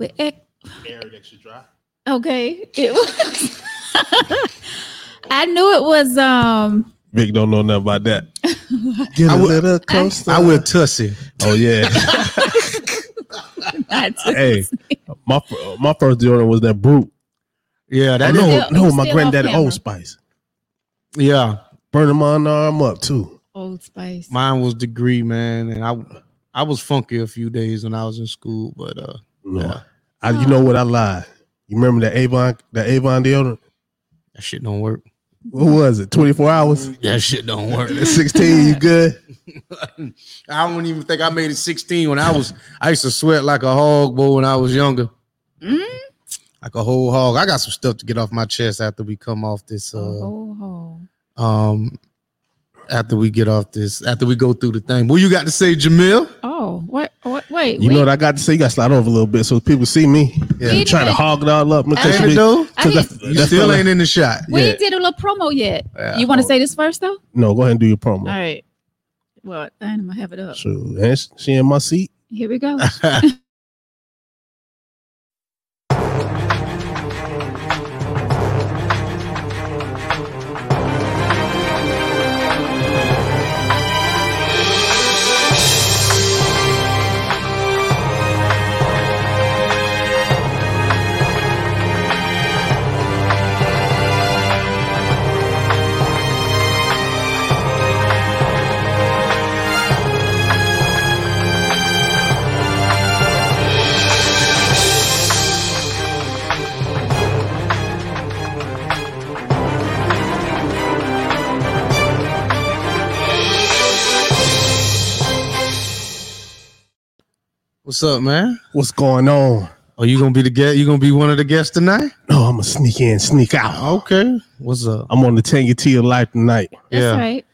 With ec- Air extra dry. okay, it was. I knew it was um. Vic don't know nothing about that. Get I a would- little closer. I will tussy. Oh yeah. hey, my my first deodorant was that Brut. Yeah, Oh, that no, is. Still- no, my still granddaddy. Old Spice. Yeah, Burning my arm up too. Old Spice. mine was degree, man, and I I was funky a few days when I was in school, but uh, No. Yeah. I, you know what? I lied. You remember that Avon, that Avon deodorant? that shit don't work. What was it? 24 hours? That shit don't work. At 16, you good? I don't even think I made it 16 when I was. I used to sweat like a hog, boy, when I was younger, Mm? like a whole hog. I got some stuff to get off my chest after we come off this. Uh, oh, oh. um, after we get off this, after we go through the thing. What you got to say, Jamil? Oh, what? What? Wait, You wait. know what I got to say? You got to slide over a little bit so people see me. Yeah. You trying to hog it all up. I Because Ain't it though? I 'cause didn't- that- You still fella- ain't in the shot. we yeah. did a little promo yet. Yeah. You want to say this first though? No, go ahead and do your promo. All right. Well, I'm gonna have it up. Sure. And she in my seat. Here we go. What's up, man? What's going on? Are you gonna be the guest? You gonna be one of the guests tonight? No, I'm going to sneak in, sneak out. Okay. What's up? I'm on the Tangy Tea of Life tonight. That's Yeah. right.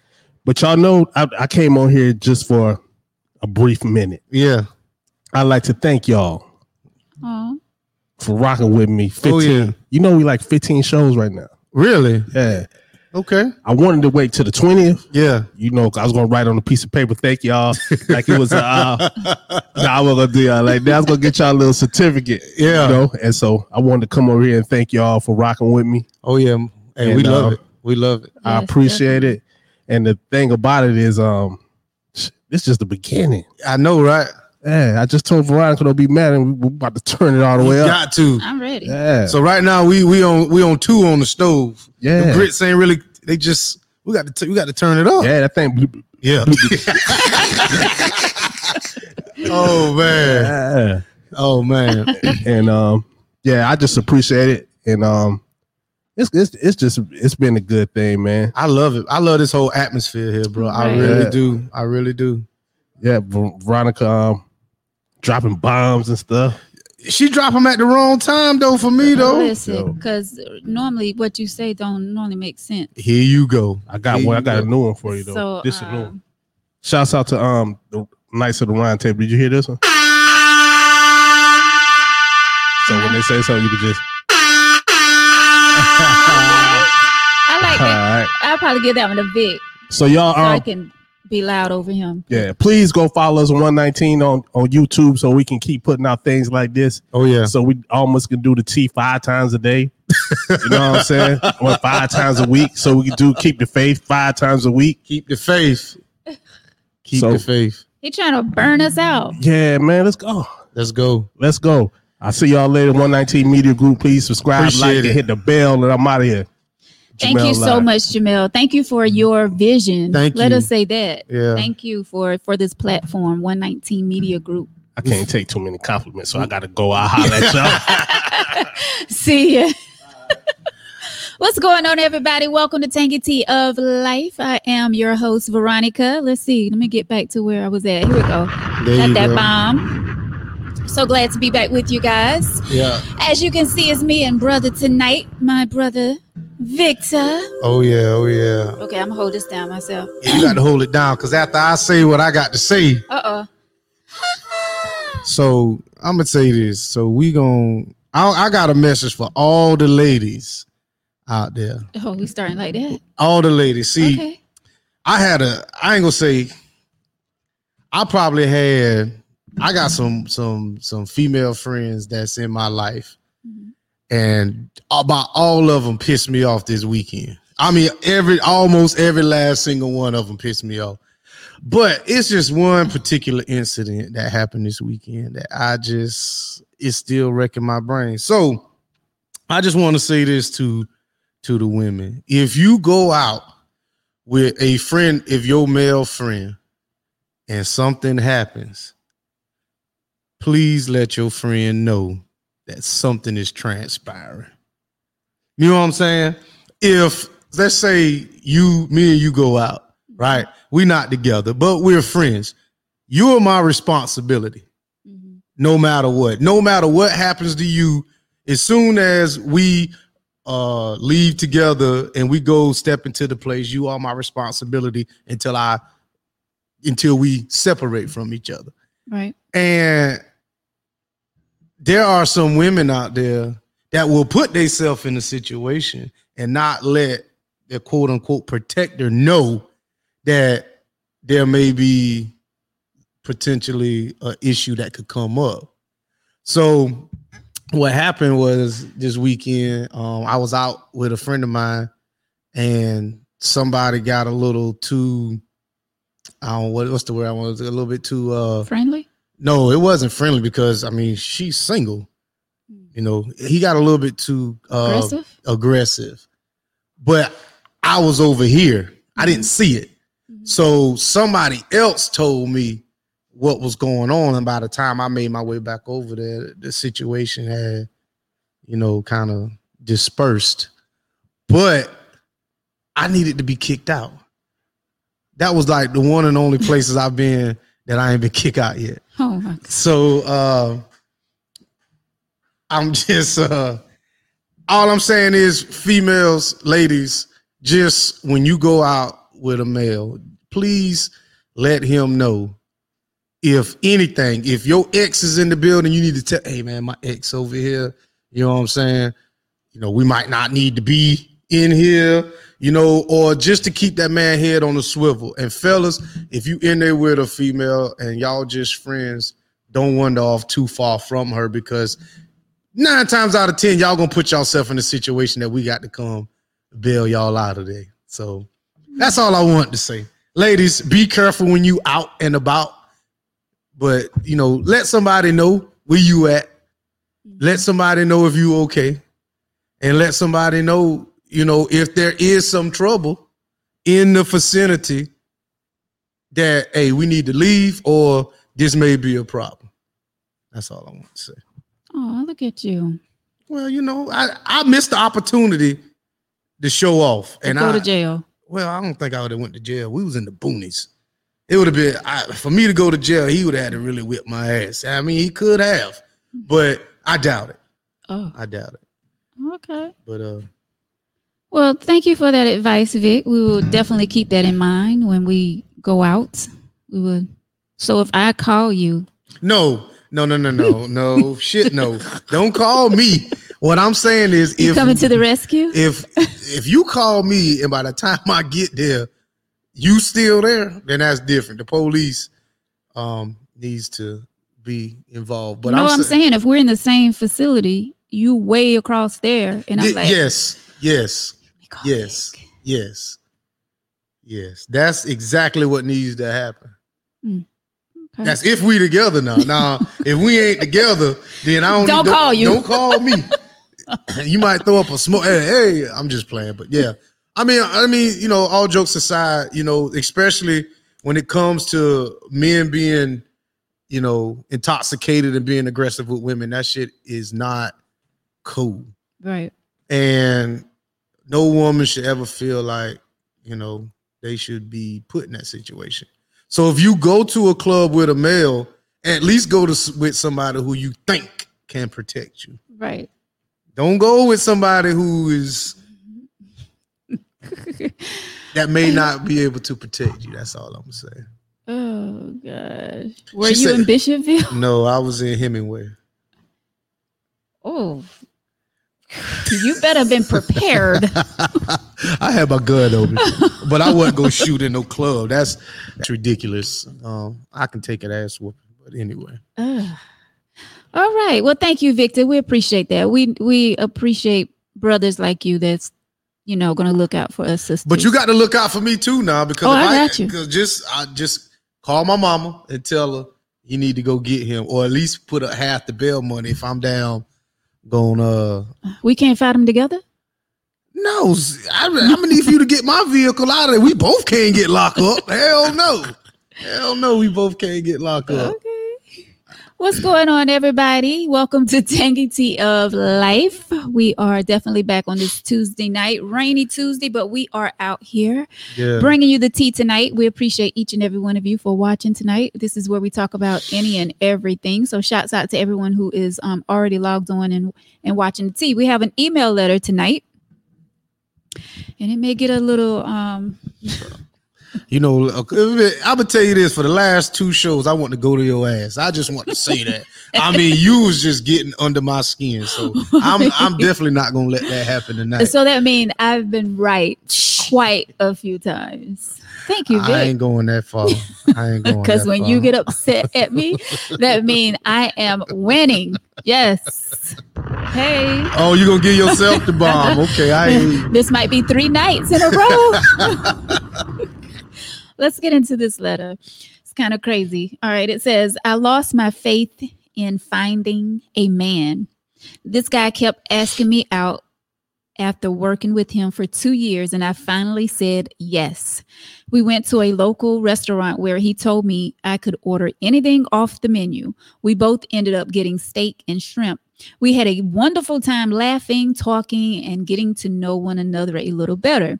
But y'all know I, I came on here just for a brief minute. Yeah. I'd like to thank y'all Oh, for rocking with me. 15. Oh, yeah. You know we like 15 shows right now. Really? Yeah. Okay. I wanted to wait till the 20th. Yeah. You know, I was gonna write on a piece of paper, thank y'all. Like it was uh nah, I was gonna do y'all like that. I was gonna get y'all a little certificate. Yeah. You know, and so I wanted to come over here and thank y'all for rocking with me. Oh yeah. Hey, And, we love uh, it. We love it. I Yes, appreciate definitely. it. And the thing about it is, um, it's just the beginning. I know, right? Yeah, I just told Veronica don't be mad, and we're about to turn it all the You way up. got to. I'm ready. Yeah, So right now we we on we on two on the stove. Yeah. The yeah, grits ain't really. They just we got to t- we got to turn it up. yeah. That thing, Yeah. oh man. yeah. Oh man. and um, yeah, I just appreciate it, and um, it's it's it's just it's been a good thing, man. I love it. I love this whole atmosphere here, bro. I really Yeah. do. I really do. Yeah, Veronica um, dropping bombs and stuff. She drop them at the wrong time though for me though. Listen, because normally what you say don't normally make sense. Here you go. I got Here one. I you got a new one for you though. So this is new. one. um, Shouts out to um the Knights of the Round Table. Did you hear this one? So when they say something, you can just I like that. right. I'll probably give that one a Vic So y'all so I um, can be loud over him. yeah, please go follow us on 119 on on YouTube so we can keep putting out things like this. Oh yeah. So we almost can do the T five times a day. You know what I'm saying? Or five times a week. So we can do keep the faith five times a week. Keep the faith. Keep So- the faith. He trying to burn us out. Yeah, man. Let's go. Let's go. Let's go. I'll see y'all later. 119 Media Group. Please subscribe, Appreciate like, it. and hit the bell, and I'm out of here. Thank Jamel you so Live. much, Jamel. Thank you for mm-hmm. your vision. Thank Let you. us say that. Yeah. Thank you for for this platform, 119 Media Group. I can't take too many compliments, so I got to go. I'll holler at y'all. See ya. What's going on, everybody? Welcome to Tangy Tea of Life. I am your host, Veronica. Let's see. Let me get back to where I was at. Here we go. There Got you that go. bomb. So glad to be back with you guys. Yeah. As you can see, it's me and brother tonight, my brother Victor. Oh yeah. Oh yeah. Okay, I'm gonna hold this down myself. You got to hold it down because after I say what I got to say, Uh oh. so I'm gonna say this. So we gon' I, I got a message for all the ladies out there. Oh, we starting like that. All the ladies. See, Okay. I had a. I ain't gonna say. I probably had I got some some some female friends that's in my life, and about all of them pissed me off this weekend. I mean, every almost every last single one of them pissed me off. But it's just one particular incident that happened this weekend that I just it's still wrecking my brain. So I just want to say this to to the women. If you go out with a friend, if your male friend, and something happens, please let your friend know that something is transpiring. You know what I'm saying? If let's say you, me and you go out, right? We're not together, but we're friends. You're my responsibility Mhm. no matter what. No matter what happens to you, as soon as we uh leave together and we go step into the place, you are my responsibility until I until we separate from each other. Right. And there are some women out there that will put themselves in a situation and not let their quote unquote protector know that there may be potentially an issue that could come up. So what happened was this weekend, um, I was out with a friend of mine and somebody got a little too I don't know what what's the word I want a little bit too uh Friendly. No, it wasn't friendly because I mean she's single. You know, he got a little bit too uh, Aggressive. aggressive. But I was over here. I didn't see it. Mhm. So somebody else told me what was going on. And by the time I made my way back over there, the situation had, you know, kind of dispersed. But I needed to be kicked out. That was like the one and only places I've been that I ain't been kicked out yet. Oh my. God. So uh I'm just uh all I'm saying is females, ladies, just when you go out with a male, please let him know if anything, if your ex is in the building, you need to tell, hey man, my ex over here. You know what I'm saying? You know, we might not need to be in here, you know, or just to keep that man head on the swivel. And fellas, if you in there with a female and y'all just friends, don't wander off too far from her because nine times out of ten, y'all gonna put yourself in a situation that we got to come bail y'all out of there. So that's all I want to say. Ladies, be careful when you out and about. But you know, let somebody know where you at. Let somebody know if you okay. And let somebody know, you know, if there is some trouble in the vicinity that hey, we need to leave or this may be a problem. That's all I want to say. Oh, look at you. Well, you know, I, I missed the opportunity to show off. To And go I, to jail. well, I don't think I would have went to jail. We was in the boonies. It would have been I, for me to go to jail. He would have had to really whip my ass. I mean, he could have, but I doubt it. Oh, I doubt it. okay. But uh, Well, thank you for that advice, Vic. We will definitely keep that in mind when we go out. We would. So if I call you, no, no, no, no, no, no, shit, no. Don't call me. What I'm saying is, you if coming to the rescue? if if you call me and by the time I get there, you still there, then that's different. The police um needs to be involved. But no, I'm, I'm, sa- saying if we're in the same facility, you way across there, and I'm Ye- like, yes, yes, "Let me call yes, Vic." yes, yes. That's exactly what needs to happen. Mm. Okay. That's if we together now. Now, if we ain't together, then I don't Don't call you. Don't call me. you might throw up a smoke. Hey, hey, I'm just playing, but yeah. I mean, I mean, you know, all jokes aside, you know, especially when it comes to men being, you know, intoxicated and being aggressive with women, that shit is not cool. right. And no woman should ever feel like, you know, they should be put in that situation. So if you go to a club with a male, at least go to with somebody who you think can protect you. Right. Don't go with somebody who is that may not be able to protect you. That's all I'm gonna. Oh gosh. Were She you in Bishopville? No, I was in Hemingway. Oh. You better have been prepared. I had my gun me, but I wasn't gonna shoot in no club. That's that's ridiculous. Um, I can take an ass whooping. But anyway, Ugh. all right. Well, thank you, Victor. We appreciate that. We we appreciate brothers like you that's you know going to look out for us sisters. but you got to look out for me too now because Oh, if I got you. Just I just call my mama and tell her you need to go get him, or at least put a half the bail money if I'm down. Going uh we can't fight them together. no, I, I'm gonna need for you to get my vehicle out of there. We both can't get locked up. Hell no, hell no, we both can't get locked up. Okay. What's going on, everybody? Welcome to Tangy Tea of Life. We are definitely back on this Tuesday night, rainy Tuesday, but we are out here Yeah, bringing you the tea tonight. We appreciate each and every one of you for watching tonight. This is where we talk about any and everything. So, shouts out to everyone who is um, already logged on and, and watching the tea. We have an email letter tonight, and it may get a little um, you know, I'm gonna tell you this: for the last two shows, I want to go to your ass. I just want to say that. I mean, you was just getting under my skin, so I'm I'm definitely not gonna let that happen tonight. So that means I've been right quite a few times. Thank you, I ain't going that far. I ain't going Because when far. you get upset at me, that means I am winning. Yes. Hey. oh, you gonna give yourself the bomb? Okay, I. This might be three nights in a row. Let's get into this letter. It's kind of crazy. All right. It says, I lost my faith in finding a man. This guy kept asking me out after working with him for two years, and I finally said yes. We went to a local restaurant where he told me I could order anything off the menu. We both ended up getting steak and shrimp. We had a wonderful time laughing, talking, and getting to know one another a little better.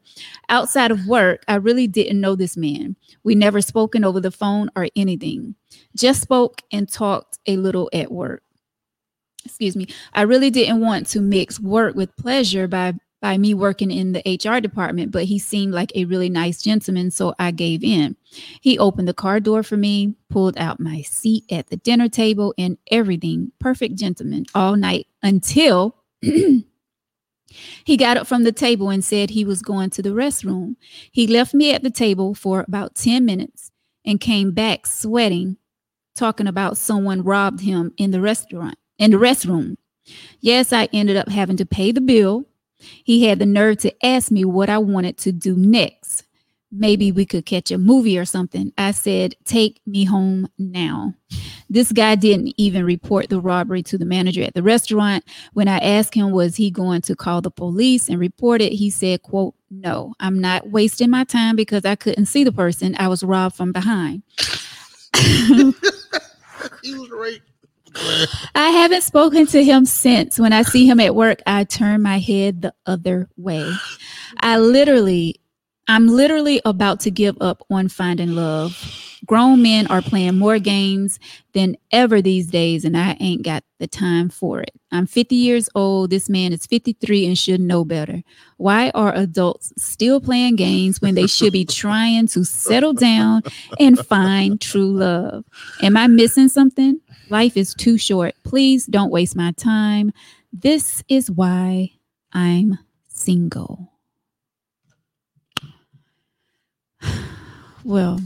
Outside of work, I really didn't know this man. We never spoken over the phone or anything. Just spoke and talked a little at work. Excuse me. I really didn't want to mix work with pleasure by by me working in the HR department, but he seemed like a really nice gentleman, so I gave in. He opened the car door for me, pulled out my seat at the dinner table, and everything. Perfect gentleman all night until he got up from the table and said he was going to the restroom. He left me at the table for about 10 minutes and came back sweating, talking about someone robbed him in the restaurant, in the restroom. Yes, I ended up having to pay the bill. He had the nerve to ask me what I wanted to do next. Maybe we could catch a movie or something. I said, Take me home now. This guy didn't even report the robbery to the manager at the restaurant. When I asked him, was he going to call the police and report it? He said, quote, no, I'm not wasting my time because I couldn't see the person. I was robbed from behind. He was right. I haven't spoken to him since. When I see him at work, I turn my head the other way. I literally, I'm literally about to give up on finding love. Grown men are playing more games than ever these days, and I ain't got the time for it. I'm 50 years old. This man is 53 and should know better. Why are adults still playing games when they should be trying to settle down and find true love? Am I missing something? Life is too short. Please don't waste my time. This is why I'm single. Well,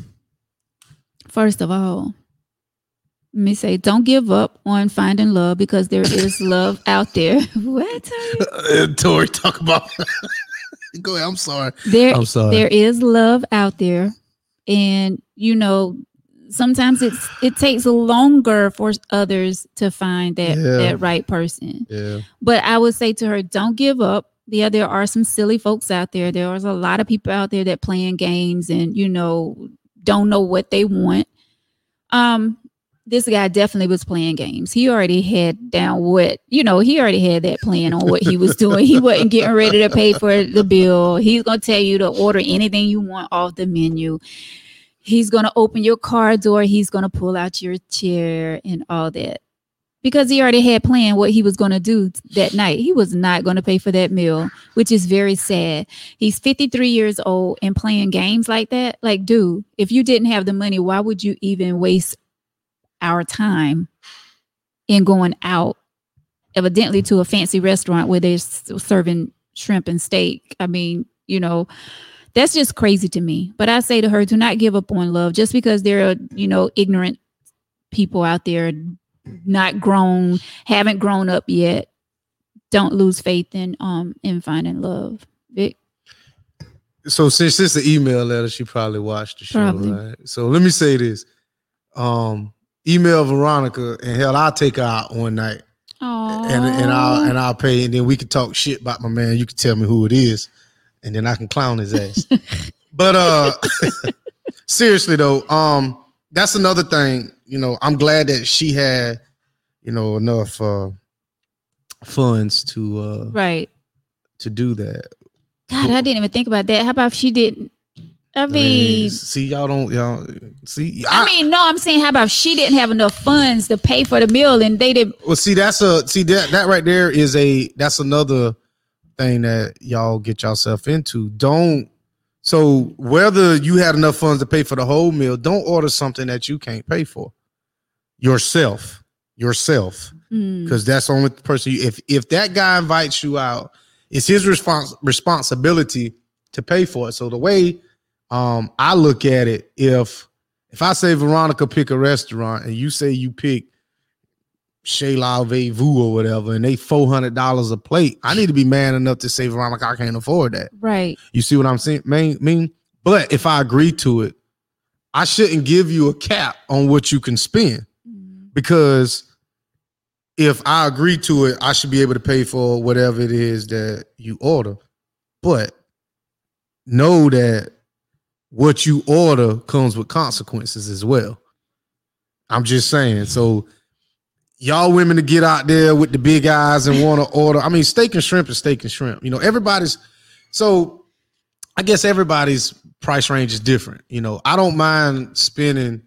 first of all, let me say don't give up on finding love because there is love out there. what? Are you? Uh, Tori, talk about. Go ahead. I'm sorry. There, I'm sorry. there is love out there, and you know sometimes it's it takes longer for others to find that Yeah. that right person. Yeah. But I would say to her, don't give up. Yeah, there are some silly folks out there. There is a lot of people out there that playing games and you know don't know what they want. Um, this guy definitely was playing games. He already had down what you know. He already had that plan on what he was doing. He wasn't getting ready to pay for the bill. He's gonna tell you to order anything you want off the menu. He's gonna open your car door. He's gonna pull out your chair and all that because he already had planned what he was going to do that night. He was not going to pay for that meal, which is very sad. He's 53 years old and playing games like that. Like, dude, if you didn't have the money, why would you even waste our time in going out, evidently to a fancy restaurant where they're serving shrimp and steak? I mean, you know. That's just crazy to me. But I say to her, do not give up on love just because there are, you know, ignorant people out there not grown, haven't grown up yet, don't lose faith in um in finding love. Vic? So since it's the email letter, she probably watched the show, Probably. right? So let me say this. Um, email Veronica and hell, I'll take her out one night Oh, and and I'll and I'll pay and then we can talk shit about my man. You can tell me who it is, and then I can clown his ass. but uh seriously though, um, that's another thing. You know, I'm glad that she had, you know, enough uh funds to uh right. to do that. God, I didn't even think about that. How about if she didn't? I I mean, see, y'all don't y'all see. I mean, no, I'm saying, how about if she didn't have enough funds to pay for the meal and they didn't? Well, see, that's a see that that right there is a that's another thing that y'all get yourself into. Don't so whether you had enough funds to pay for the whole meal, don't order something that you can't pay for yourself. Yourself, Mm, because that's the only person. You, if if that guy invites you out, it's his respons- responsibility to pay for it. So the way um I look at it, if if I say Veronica pick a restaurant and you say you pick Chez La Vu or whatever, and they four hundred dollars a plate, I need to be man enough to say Veronica, I can't afford that. right. You see what I'm saying? Mean, mean, but if I agree to it, I shouldn't give you a cap on what you can spend Mm, because if I agree to it, I should be able to pay for whatever it is that you order. But know that what you order comes with consequences as well. I'm just saying. So y'all women to get out there with the big eyes and want to order. I mean, steak and shrimp is steak and shrimp. You know, everybody's so I guess everybody's price range is different. You know, I don't mind spending,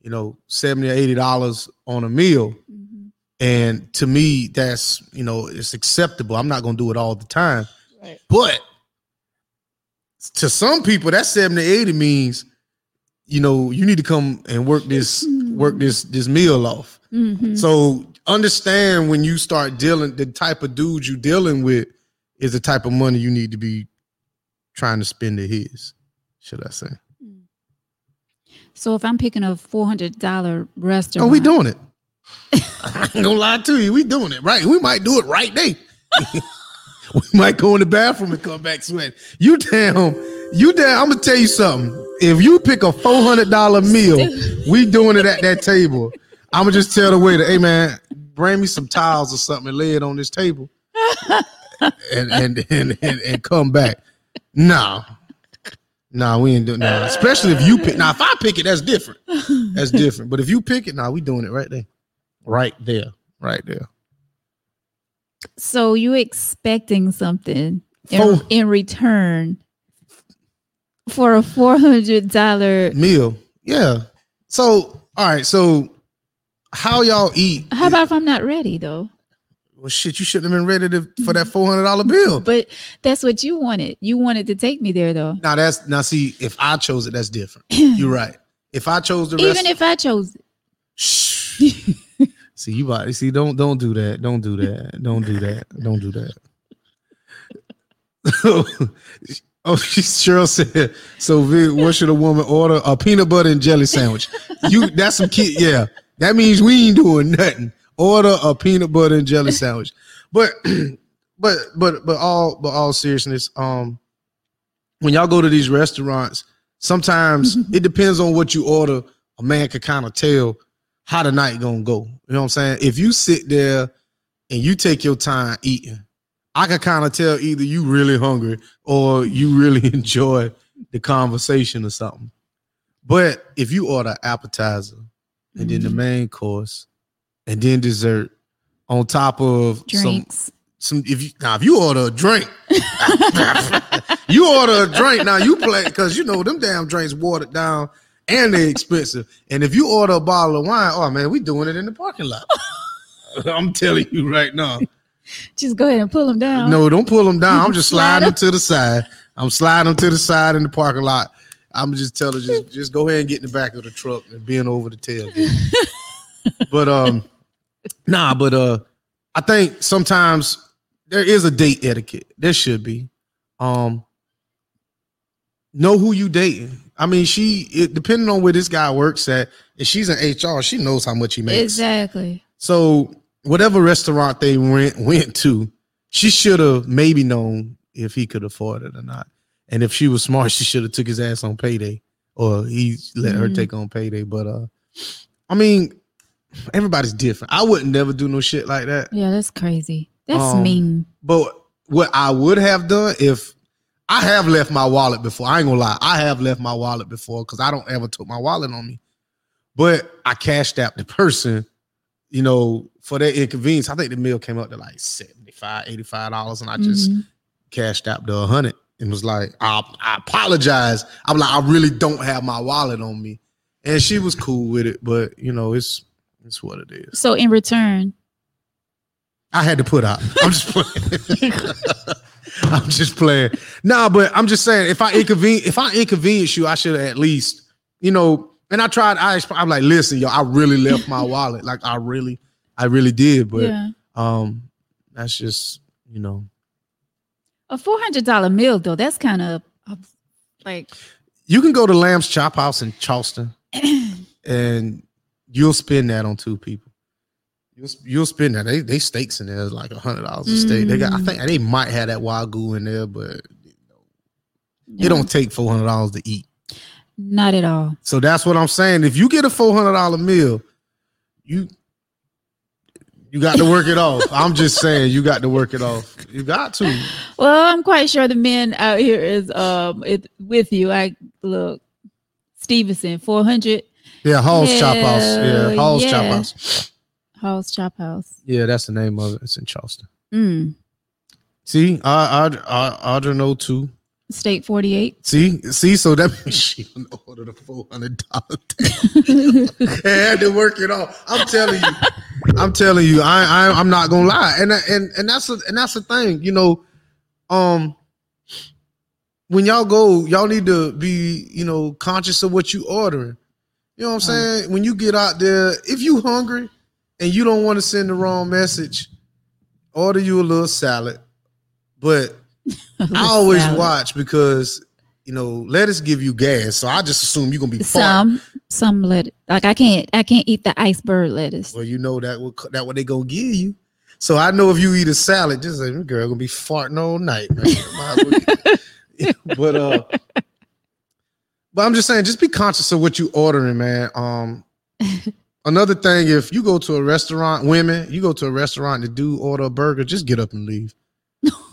you know, 70 or 80 dollars on a meal. mhm. And to me, that's you know, it's acceptable. I'm not gonna do it all the time. Right. But to some people, that 70, to 80 means, you know, you need to come and work this, work this this meal off. Mhm. So understand when you start dealing, the type of dude you dealing with is the type of money you need to be trying to spend to his, should I say. So if I'm picking a four hundred dollar restaurant, Oh, we doing it. I ain't gonna lie to you. We doing it right. We might do it right there. we might go in the bathroom and come back sweating. You damn, you damn. I'm gonna tell you something. If you pick a four hundred dollar meal, we doing it at that table. I'm gonna just tell the waiter, hey man, bring me some towels or something and lay it on this table, and and and and, and come back. No. Nah, we ain't doing that. Especially if you pick. Now, if I pick it, that's different. That's different. But if you pick it, now we doing it right there, right there, right there. So you expecting something in, Four- in return for a four hundred dollar? Meal, yeah. So, all right. So, how y'all eat? How about if I'm not ready though? Well, shit, you shouldn't have been ready to, for that four hundred dollar bill. But that's what you wanted. You wanted to take me there though. Now that's now see, if I chose it, that's different. You're right. If I chose the rest, Even if I chose it. Shh. see you about see don't don't do that. Don't do that. Don't do that. Don't do that. oh, she Cheryl said. So, Vic, what should a woman order? A peanut butter and jelly sandwich. You that's some kid. Yeah, that means we ain't doing nothing. Order a peanut butter and jelly sandwich. But but but but all but all seriousness, um, when y'all go to these restaurants, sometimes it depends on what you order. A man can kind of tell how the night gonna go. You know what I'm saying? If you sit there and you take your time eating, I can kind of tell either you really hungry or you really enjoy the conversation or something. But if you order appetizer and then the mm. main course and then dessert on top of some Drinks. some if you now if you order a drink, you order a drink now you play because you know them damn drinks watered down and they're expensive. And if you order a bottle of wine, oh man, we doing it in the parking lot. I'm telling you right now. Just go ahead and pull them down. No, don't pull them down. I'm just sliding them to the side. I'm sliding them to the side in the parking lot. I'm just telling just just go ahead and get in the back of the truck and bend over the tail. but um, nah, but uh, I think sometimes there is a date etiquette. There should be. Um, know who you dating I mean, she it, depending on where this guy works at, if she's in HR, she knows how much he makes. Exactly. So whatever restaurant they went went to, she should have maybe known if he could afford it or not. And if she was smart, she should have took his ass on payday, or he let her Mhm. take on payday. But uh, I mean, everybody's different. I wouldn't never do no shit like that. Yeah, that's crazy. That's Um, mean. But what I would have done if I have left my wallet before, I ain't gonna lie, I have left my wallet before because I don't ever took my wallet on me. But I cashed out the person, you know, for their inconvenience. I think the meal came up to like 75 $85, and I just Mhm. cashed out the 100 and was like, I, I apologize. I'm like, I really don't have my wallet on me. And she was cool with it, but you know, it's it's what it is. So in return, I had to put out. I'm just playing. I'm just playing. Nah, but I'm just saying if I inconvenience if I inconvenience you, I should at least, you know. And I tried. I I'm like, listen, yo, I really left my wallet. Like I really, I really did. But yeah, um, that's just you know. A four hundred dollar meal though. That's kind of like You can go to Lamb's Chop House in Charleston, and you'll spend that on two people. You'll you'll spend that. They they steaks in there is like a hundred dollars a steak. They got. I think they might have that wagyu in there, but yeah, it don't take four hundred dollars to eat. not at all. So that's what I'm saying. If you get a four hundred dollar meal, you you got to work it off. I'm just saying you got to work it off. You got to. Well, I'm quite sure the men out here is um it, with you. I look Stevenson four hundred Yeah, Hall's Chop House. Yeah, Hall's Chop. House. Hall's Chop House. Yeah, that's the name of it. It's in Charleston. Mm. See, I I I don't know too. Steak forty eight. See, see, so that means she don't order the four hundred dollar. had to work it off. I'm telling you, I'm telling you, I, I I'm not gonna lie, and and and that's a, and that's the thing, you know, um, when y'all go, y'all need to be, you know, conscious of what you ordering. You know what I'm Um, saying? When you get out there, if you hungry and you don't want to send the wrong message, order you a little salad, but I always Salad. watch because you know lettuce give you gas, so I just assume you're gonna be some some lettuce. Like I can't I can't eat the iceberg lettuce. Well, you know that what that what they gonna give you. So I know if you eat a salad, just like "This girl gonna be farting all night, man. Might as well get-" but uh, but I'm just saying, just be conscious of what you ordering, man. Um, another thing, if you go to a restaurant, women, you go to a restaurant to do order a burger, just get up and leave.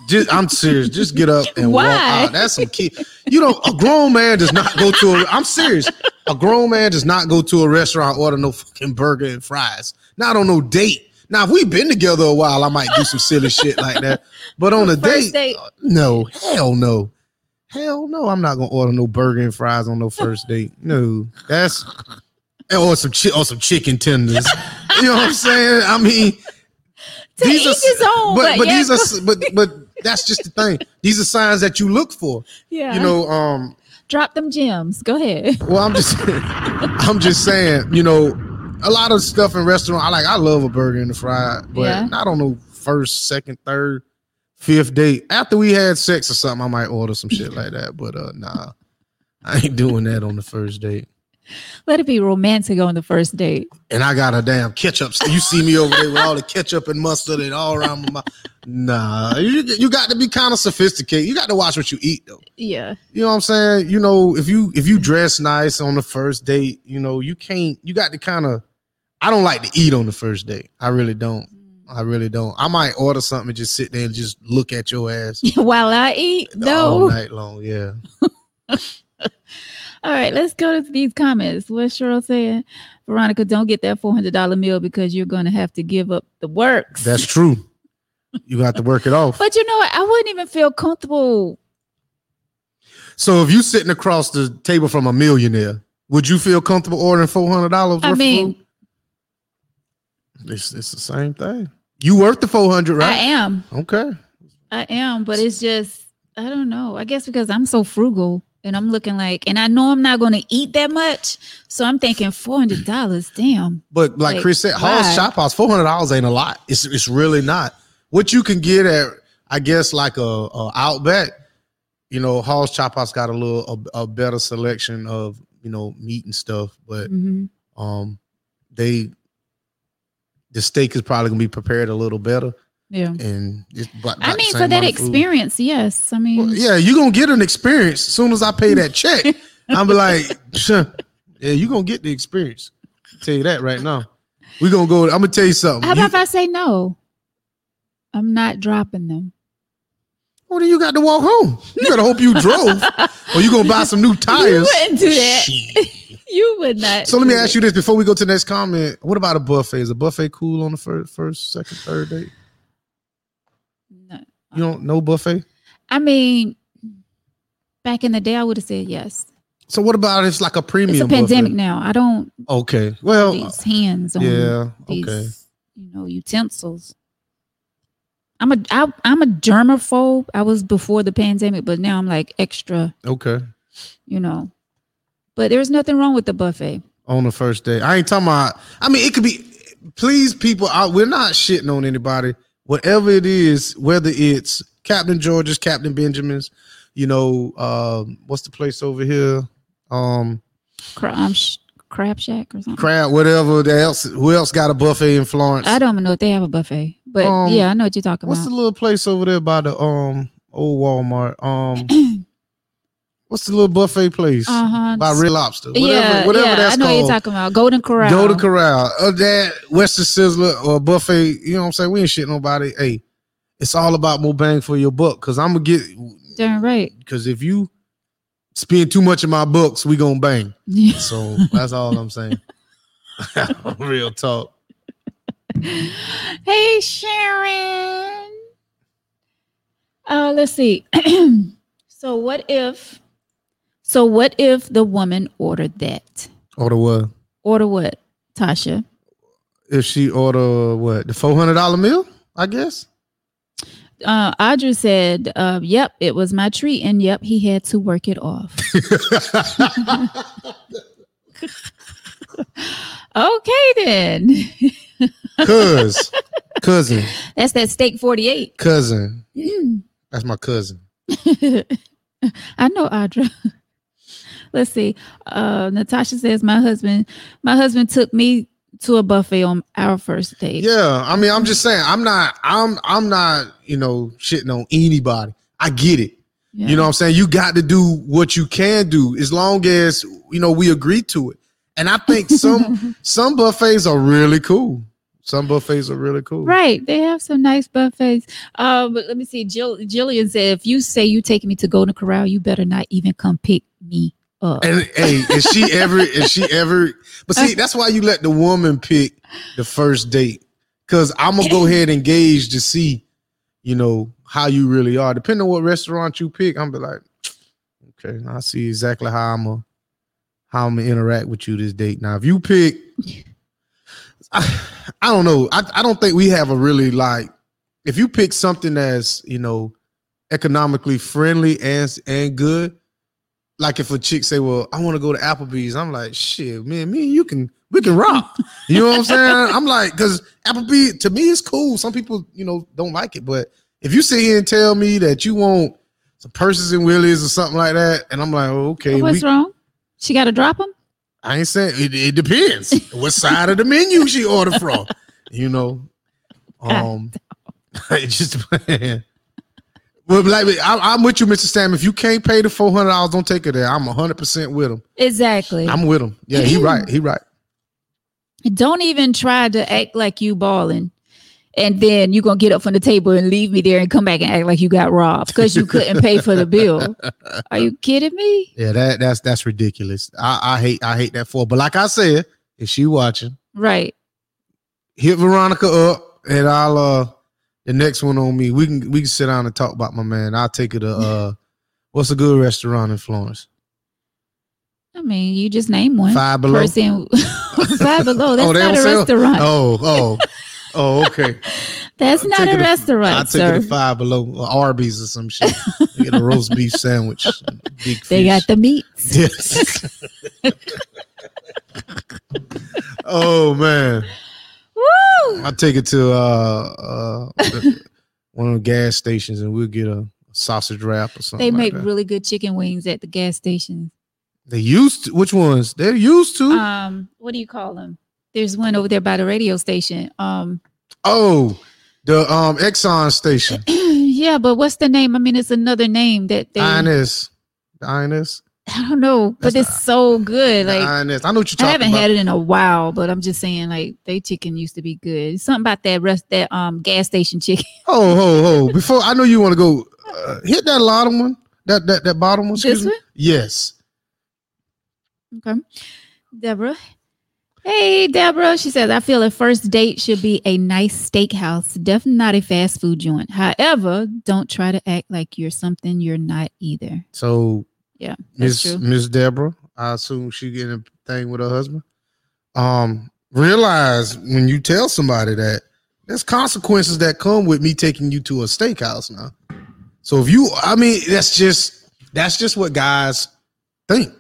Just, I'm serious. Just get up and walk out. Ah, that's some key. You know, a grown man does not go to a. I'm serious. A grown man does not go to a restaurant order no fucking burger and fries. Not on no date. Now, if we've been together a while, I might do some silly shit like that. But on a date, date. Uh, no, hell no, hell no. I'm not gonna order no burger and fries on no first date. No, that's or some chi- or some chicken tenders. You know what I'm saying? I mean, To each his own, but but, but yeah, these are but but that's just the thing. These are signs that you look for. yeah. You know, um, drop them gems. Go ahead. well, I'm just I'm just saying, you know, a lot of stuff in restaurant. I like I love a burger and a fry, but Yeah. not on no first, second, third, fifth date. After we had sex or something, I might order some shit like that. But uh nah. I ain't doing that on the first date. Let it be romantic on the first date. And I got a damn ketchup. You see me over there with all the ketchup and mustard and all around my mouth. Nah, you, you got to be kind of sophisticated. You got to watch what you eat though. Yeah. You know what I'm saying? You know, if you if you dress nice on the first date, you know, you can't you got to kind of I don't like to eat on the first date. I really don't. I really don't. I might order something and just sit there and just look at your ass While I eat, though. all night long. Yeah. All right, let's go to these comments. What's Cheryl saying? Veronica, don't get that four hundred dollar meal because you're going to have to give up the works. That's true. You got to work it off. but you know what? I wouldn't even feel comfortable. So if you're sitting across the table from a millionaire, would you feel comfortable ordering four hundred dollars? I mean, it's it's the same thing. You worth the four hundred, right? I am, Okay. I am, but it's just I don't know. I guess because I'm so frugal and I'm looking like, and I know I'm not going to eat that much, so I'm thinking four hundred dollars. Damn. But like Like, Chris said, why? Hall's Chop House, four hundred dollars ain't a lot. It's it's really not. What you can get at, I guess, like a, a Outback, you know, Hall's Chop House got a little a, a better selection of you know meat and stuff, but Mhm. um, they the steak is probably gonna be prepared a little better, Yeah. and it's about, I about the mean, for that experience, yes. I mean, Well, yeah, you're gonna get an experience as soon as I pay that check. I'm be like, "Sure. yeah, you're gonna get the experience. tell you that right now. We're gonna go. I'm gonna tell you something. how You- about if I say no? I'm not dropping them. Well, then you got to walk home. You gotta hope you drove, or you gonna buy some new tires. You wouldn't do that. You would not. So let me do ask you this before we go to the next comment. What about a buffet? Is a buffet cool on the first, first, second, third date? You don't know buffet. I mean, back in the day, I would have said yes. So what about if it's like a premium? It's a pandemic buffet? now. I don't Okay. Well, these hands on yeah. these, Okay. you know, utensils. I'm a I, I'm a germaphobe. I was before the pandemic, but now I'm like extra, Okay. you know. But there's nothing wrong with the buffet. On the first day, I ain't talking about. I mean, it could be. Please, people, I, we're not shitting on anybody. Whatever it is, whether it's Captain George's, Captain Benjamin's, you know, um, what's the place over here? Um, Cra- um, crab shack or something. crab, whatever else. Who else got a buffet in Florence? I don't even know if they have a buffet, but Um, yeah, I know what you're talking about. What's the little place over there by the um old Walmart? Um, what's the little buffet place Uh-huh. by Red Lobster? Whatever, yeah, whatever yeah, that's I know what called. you're talking about. Golden Corral. Golden Corral. Uh, that Western Sizzler or buffet. You know what I'm saying? We ain't shit nobody. Hey, it's all about more bang for your buck. Cause I'm gonna get. Darn right. Cause if you spend too much of my books, we gonna bang. Yeah. So that's all I'm saying. Real talk. hey, Sharon. Uh, let's see. so what if? So what if the woman ordered that? Order what? Order what, Tasha? If she order what? The four hundred dollar meal? I guess. Uh, Audrey said, uh, "Yep, it was my treat, and yep, he had to work it off." okay, then. Cuz, cousin, That's that steak forty-eight. cousin. That's my cousin. I know Audra. Let's see. Uh, Natasha says my husband, my husband took me to a buffet on our first date. Yeah, I mean, I'm just saying, I'm not, I'm, I'm not, you know, shitting on anybody. I get it. Yeah. You know what I'm saying? You got to do what you can do as long as you know we agree to it. And I think some some buffets are really cool. Some buffets are really cool. right. They have some nice buffets. Uh, but let me see. Jill Jillian said, if you say you taking me to Golden Corral, you better not even come pick me up. And hey, is she ever? Is she ever? But see, that's why you let the woman pick the first date. Cause I'm gonna go ahead and gauge to see, you know, how you really are. Depending on what restaurant you pick, I'm be like, okay, I see exactly how I'm gonna how I'm gonna interact with you this date. Now, if you pick, I, I don't know. I, I don't think we have a really like. If you pick something that's you know economically friendly and and good, like if a chick say, "Well, I want to go to Applebee's," I'm like, "Shit, man, me and you can we can rock." You know what I'm saying? I'm like, because Applebee's to me is cool. Some people, you know, don't like it, but if you sit here and tell me that you want some purses and willies or something like that, and I'm like, oh, okay, What's we, wrong? She got to drop them. I ain't saying it, it depends what side of the menu she ordered from. You know, um, it just. But like I, I'm with you, Mr. Sam. If you can't pay the four hundred dollars, don't take it there. I'm hundred percent with him. Exactly. I'm with him. Yeah, he right. He right. Don't even try to act like you balling. And then you're gonna get up from the table and leave me there and come back and act like you got robbed because you couldn't pay for the bill. Are you kidding me? Yeah, that that's that's ridiculous. I, I hate I hate that for. But like I said, if she watching, Right. hit Veronica up, and I'll uh the next one on me. We can we can sit down and talk about my man. I'll take it to uh what's a good restaurant in Florence? I mean, you just name one. Five below. Person five below. That's Oh, not a sell- restaurant. Oh, oh, oh, okay. That's I'll not a restaurant, I'll take sir. it to five below Arby's or some shit. Get a roast beef sandwich. Big fish. They got the meats. Yes. oh man. Woo! I'll take it to uh uh one of the gas stations and we'll get a sausage wrap or something. They like make that. really good chicken wings at the gas station. They used to, which ones? They're used to. Um, what do you call them? There's one over there by the radio station. Um, oh, the um Exxon station. yeah, but what's the name? I mean, it's another name that they. The INS. I don't know, but That's it's so good. Like. I know what you're talking I haven't about. had it in a while, but I'm just saying, like they chicken used to be good. Something about that rest that um gas station chicken. Oh, ho, ho. Before I know you want to go uh, hit that bottom one. That that that bottom one. This me. one? Yes. Okay. Deborah. Hey, Deborah. She says, I feel a first date should be a nice steakhouse, definitely not a fast food joint. However, don't try to act like you're something you're not either. So Yeah, Miss. Miss Deborah, I assume she getting a thing with her husband. Um, realize when you tell somebody that there's consequences that come with me taking you to a steakhouse now. So if you, I mean, that's just that's just what guys think.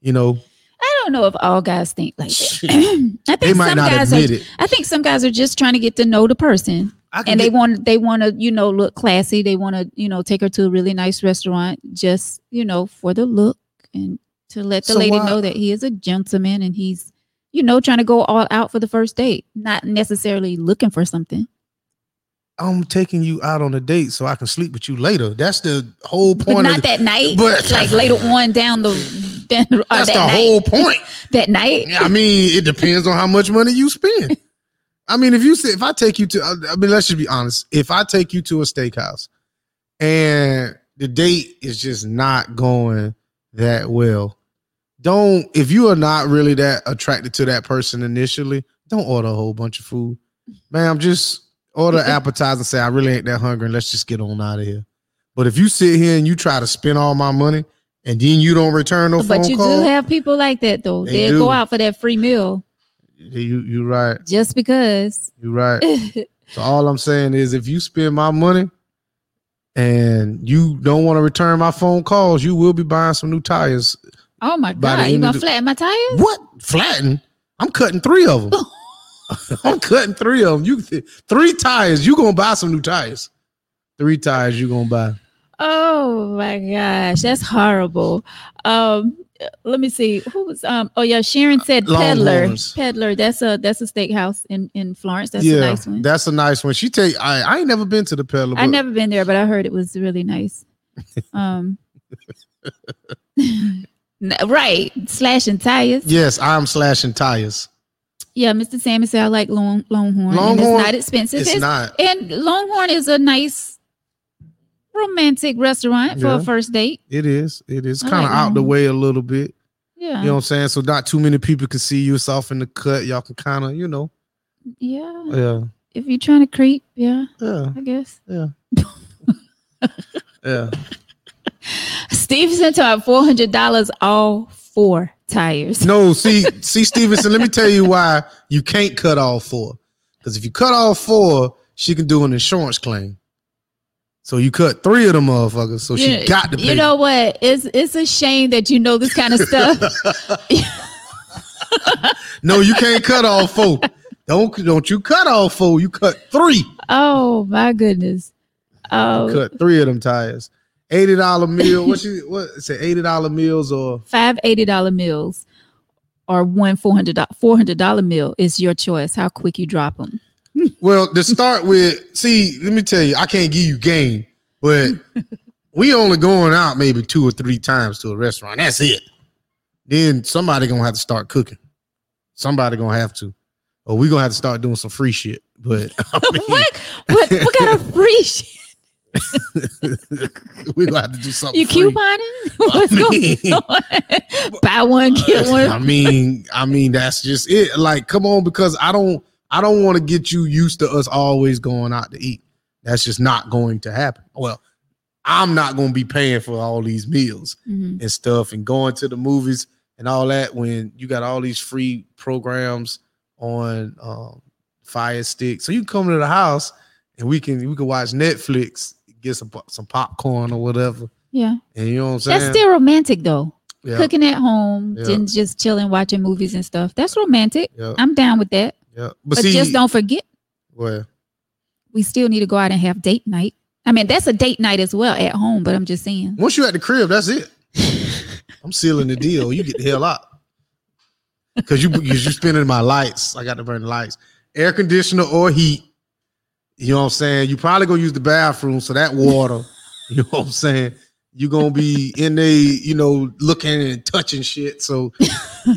You know, I don't know if all guys think like that. I they think might some not guys admit are, it. I think some guys are just trying to get to know the person. And they get- want they want to you know look classy they want to you know take her to a really nice restaurant just you know for the look and to let the So lady why- know that he is a gentleman and he's you know trying to go all out for the first date not necessarily looking for something I'm taking you out on a date so I can sleep with you later. That's the whole but point. not of, that night but- like later on down the down, that's that the night, whole point. that night I mean, it depends on how much money you spend. I mean, if you say if I take you to, I mean, let's just be honest. If I take you to a steakhouse and the date is just not going that well, don't. If you are not really that attracted to that person initially, don't order a whole bunch of food, ma'am. Just order appetizer and say I really ain't that hungry. and Let's just get on out of here. But if you sit here and you try to spend all my money and then you don't return no phone but you call, do have people like that though They they'll go out for that free meal you you right. just because You right. So all I'm saying is if you spend my money and you don't want to return my phone calls, you will be buying some new tires. oh my god you gonna the- flatten my tires What? Flatten? I'm cutting three of them. I'm cutting three of them. You three tires. You gonna buy some new tires? Three tires. You gonna buy? Oh my gosh, that's horrible. Um, let me see. Who was um? Oh yeah, Sharon said peddler. Longhorns. Peddler. That's a that's a steakhouse in in Florence. That's yeah, a nice one. that's a nice one. She take. I, I ain't never been to the peddler. I never been there, but I heard it was really nice. Um, right, slashing tires. Yes, I'm slashing tires. Yeah, Mr. Sammy said I like long Longhorn. Longhorn, it's not expensive. It's It's- not. and Longhorn is a nice romantic restaurant for a first date. It is. It is kind of like out the um, way a little bit. Yeah, You know what I'm saying? So not too many people can see you. It's off in the cut. Y'all can kind of, you know, yeah. yeah, If you're trying to creep, yeah, yeah, I guess. yeah, yeah. Stevenson taught four hundred dollars all four tires. No, see, see, Stevenson. Let me tell you why you can't cut all four. Because if you cut all four, she can do an insurance claim. So you cut three of them motherfuckers. So she You- got to pay. You know what? It's it's a shame that you know this kind of stuff. no, you can't cut all four. Don't don't you cut all four. You cut three. oh my goodness. Oh, Cut three of them tires. Eighty dollar meal. What you what say? Eighty dollar meals or five eighty dollar meals or one four hundred four hundred dollar meal is your choice. How quick you drop them. Well, to start with, see, let me tell you, I can't give you game, but we only going out maybe two or three times to a restaurant. That's it. Then somebody gonna have to start cooking. Somebody gonna have to, or we gonna have to start doing some free shit. But I mean, what? What? What kind of free shit? we gonna have to do something. You free. couponing? What's mean- going on? Buy one get one. I mean, I mean that's just it. Like, come on, because I don't, I don't want to get you used to us always going out to eat. That's just not going to happen. Well, I'm not going to be paying for all these meals Mhm. and stuff and going to the movies and all that when you got all these free programs on um, Fire Stick. So you can come to the house and we can we can watch Netflix, get some some popcorn or whatever. Yeah, And you know what I'm saying? that's still romantic though. yeah, Cooking at home, Yeah. then just chilling, watching movies and stuff. That's romantic. yeah, I'm down with that. Yeah. But, But, see, just don't forget, well, we still need to go out and have date night. I mean, that's a date night as well at home, but I'm just saying. Once you at the crib, that's it. I'm sealing the deal. You get the hell out. Cause you you you spending my lights. I got to burn the lights. Air conditioner or heat. You know what I'm saying? You probably gonna use the bathroom, so that water, you know what I'm saying? You're gonna be in there, you know, looking and touching shit. So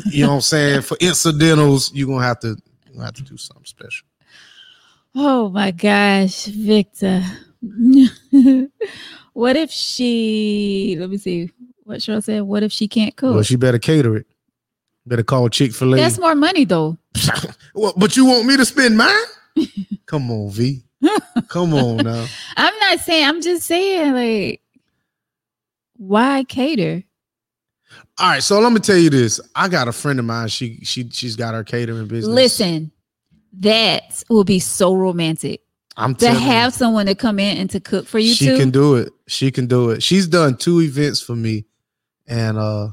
you know what I'm saying? For incidentals, you're gonna have to you gonna have to do something special. Oh my gosh, Victor. what if she, let me see what Cheryl said. What if she can't cook? Well, she better cater it. Better call Chick Fil A. That's more money though. well, but you want me to spend mine? Come on, V. Come on now. I'm not saying, I'm just saying, like, why cater? All right, so let me tell you this. I got a friend of mine. She she she's got her catering business. Listen, that will be so romantic I'm to telling you, have someone to come in and to cook for you she too. can do it. She can do it. She's done two events for me, and uh,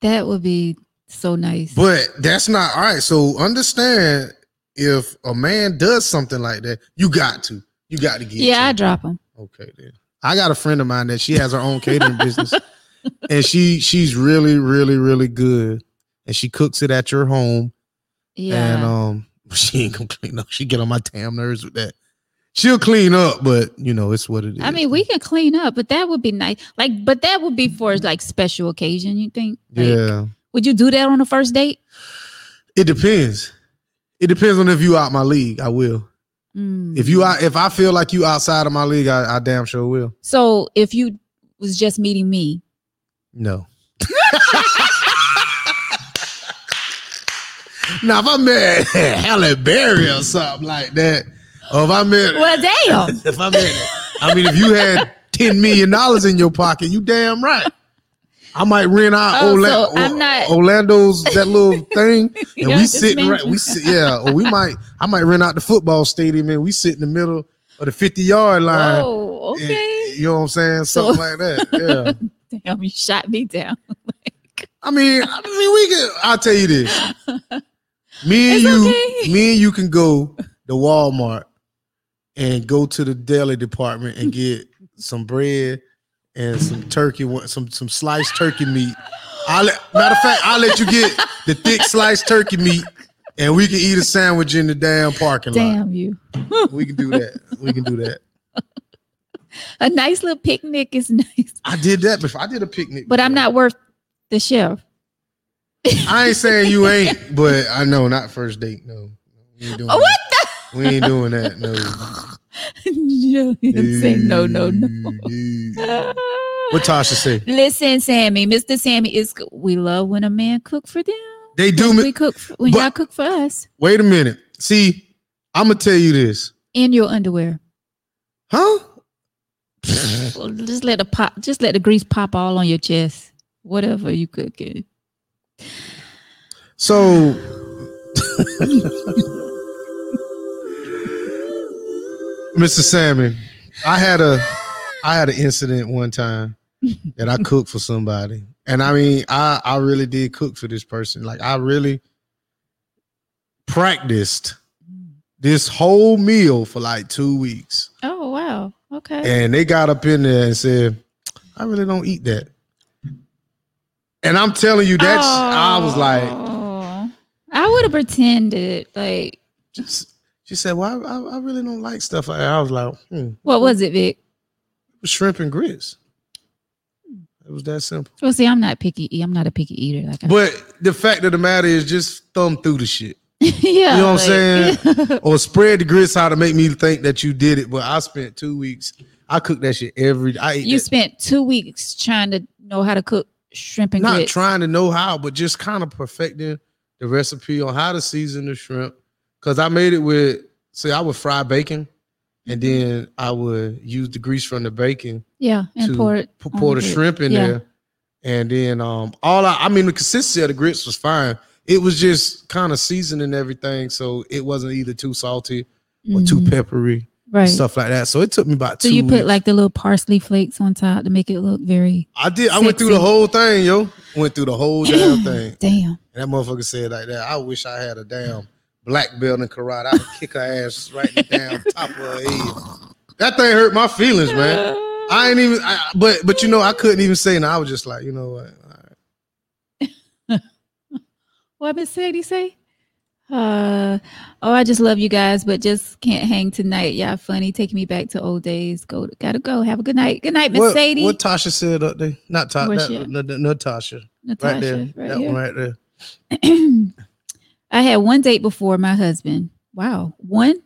that would be so nice. but that's not all right. So understand if a man does something like that, you got to, you got to get. yeah, I drop him. Okay, then. I got a friend of mine that she has her own catering business, and she she's really, really, really good, and she cooks it at your home. Yeah. And um, she ain't gonna clean up. She get on my damn nerves with that. She'll clean up, but you know it's what it is. I mean, we can clean up, but that would be nice. Like, but that would be for like special occasion. You think? Like, yeah, Would you do that on the first date? it depends. It depends on if you out my league. I will. Mm. If you if I feel like you outside of my league, I, I damn sure will. So if you was just meeting me, No. now if I met Halle Berry or something like that, or if I met well, damn. if I met, I mean, if you had ten million dollars in your pocket, you damn right. I might rent out Oh, Orla- so I'm not- Orlando's that little thing, and Yeah, we just sitting right. We sit, yeah, or we might. I might rent out the football stadium, and we sit in the middle of the fifty yard line. Oh, and- okay. you know what I'm saying? So- Something like that. Yeah. Damn, you shot me down. I mean, I mean, we can. I'll tell you this. Me and you, okay. me and you can go to Walmart and go to the deli department and get some bread and some turkey, some some sliced turkey meat. I'll let, matter of fact, I'll let you get the thick sliced turkey meat, and we can eat a sandwich in the damn parking lot. Damn you. We can do that. We can do that. A nice little picnic is nice, I did that before. I did a picnic, but I'm not worth the chef. I ain't saying you ain't, but I know not first date. No, we ain't doing Oh, that. what We ain't doing that. No. the? didn't say no, no, no. What Tasha say? Listen, Sammy, Mr. Sammy is. We love when a man cook for them. They do we cook for, when But- y'all cook for us Wait a minute. See, I'm gonna tell you this, in your underwear. huh? Just let the pop, just let the grease pop all on your chest. Whatever you cooking. So, Mr. Sammy, I had a, I had an incident one time that I cooked for somebody, and I mean, I I really did cook for this person. Like I really practiced this whole meal for like two weeks. Oh. Okay. And they got up in there and said, I really don't eat that. And I'm telling you, that's I was like, Oh. I would have pretended like just she said, Well, I, I really don't like stuff like. I was like, hmm, what was it, Vic? It was shrimp and grits. It was that simple. Well, see, I'm not picky. I'm not a picky eater. Like, But the fact of the matter is just thumb through the shit. Yeah, You know what I'm saying? Or spread the grits how to make me think that you did it. But I spent two weeks. I cooked that shit every I ate you that- spent two weeks trying to know how to cook shrimp and grits. not grits. trying to know how, but just kind of perfecting the recipe on how to season the shrimp. Cause I made it with, say, I would fry bacon, and then I would use the grease from the bacon yeah, and pour it. on pour the the shrimp in Yeah. there, and then um all I, I mean the consistency of the grits was fine. It was just kind of seasoning everything, so it wasn't either too salty or too Mhm. peppery, right. stuff like that. So it took me about so two. you put weeks. like the little parsley flakes on top to make it look very I did. I went through the whole thing, yo. Went through the whole damn thing. damn. And that motherfucker said like that. I wish I had a damn black belt in karate. I would kick her ass right in the damn top of her head. That thing hurt my feelings, man. I ain't even. I, but but you know, I couldn't even say. And I was just like, you know what? What Miss Sadie say? Uh oh, I just love you guys, but just can't hang tonight. Y'all funny. Take me back to old days. Go gotta go. Have a good night. Good night, Miss What, Sadie. what Tasha said up there? Not Ta- Where's that, she at? no, no, Natasha. Natasha, Right there. right that here. one right there. I had one date before my husband. Wow. One?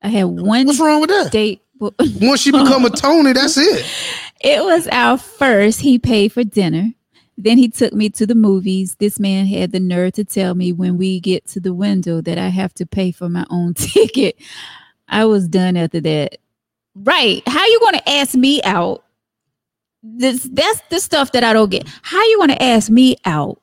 I had one What's wrong with that? date. Once you become a Tony, that's it. It was our first. He paid for dinner. Then he took me to the movies. This man had the nerve to tell me when we get to the window that I have to pay for my own ticket. I was done after that. Right. How you going to ask me out? This that's the stuff that I don't get. How you going to ask me out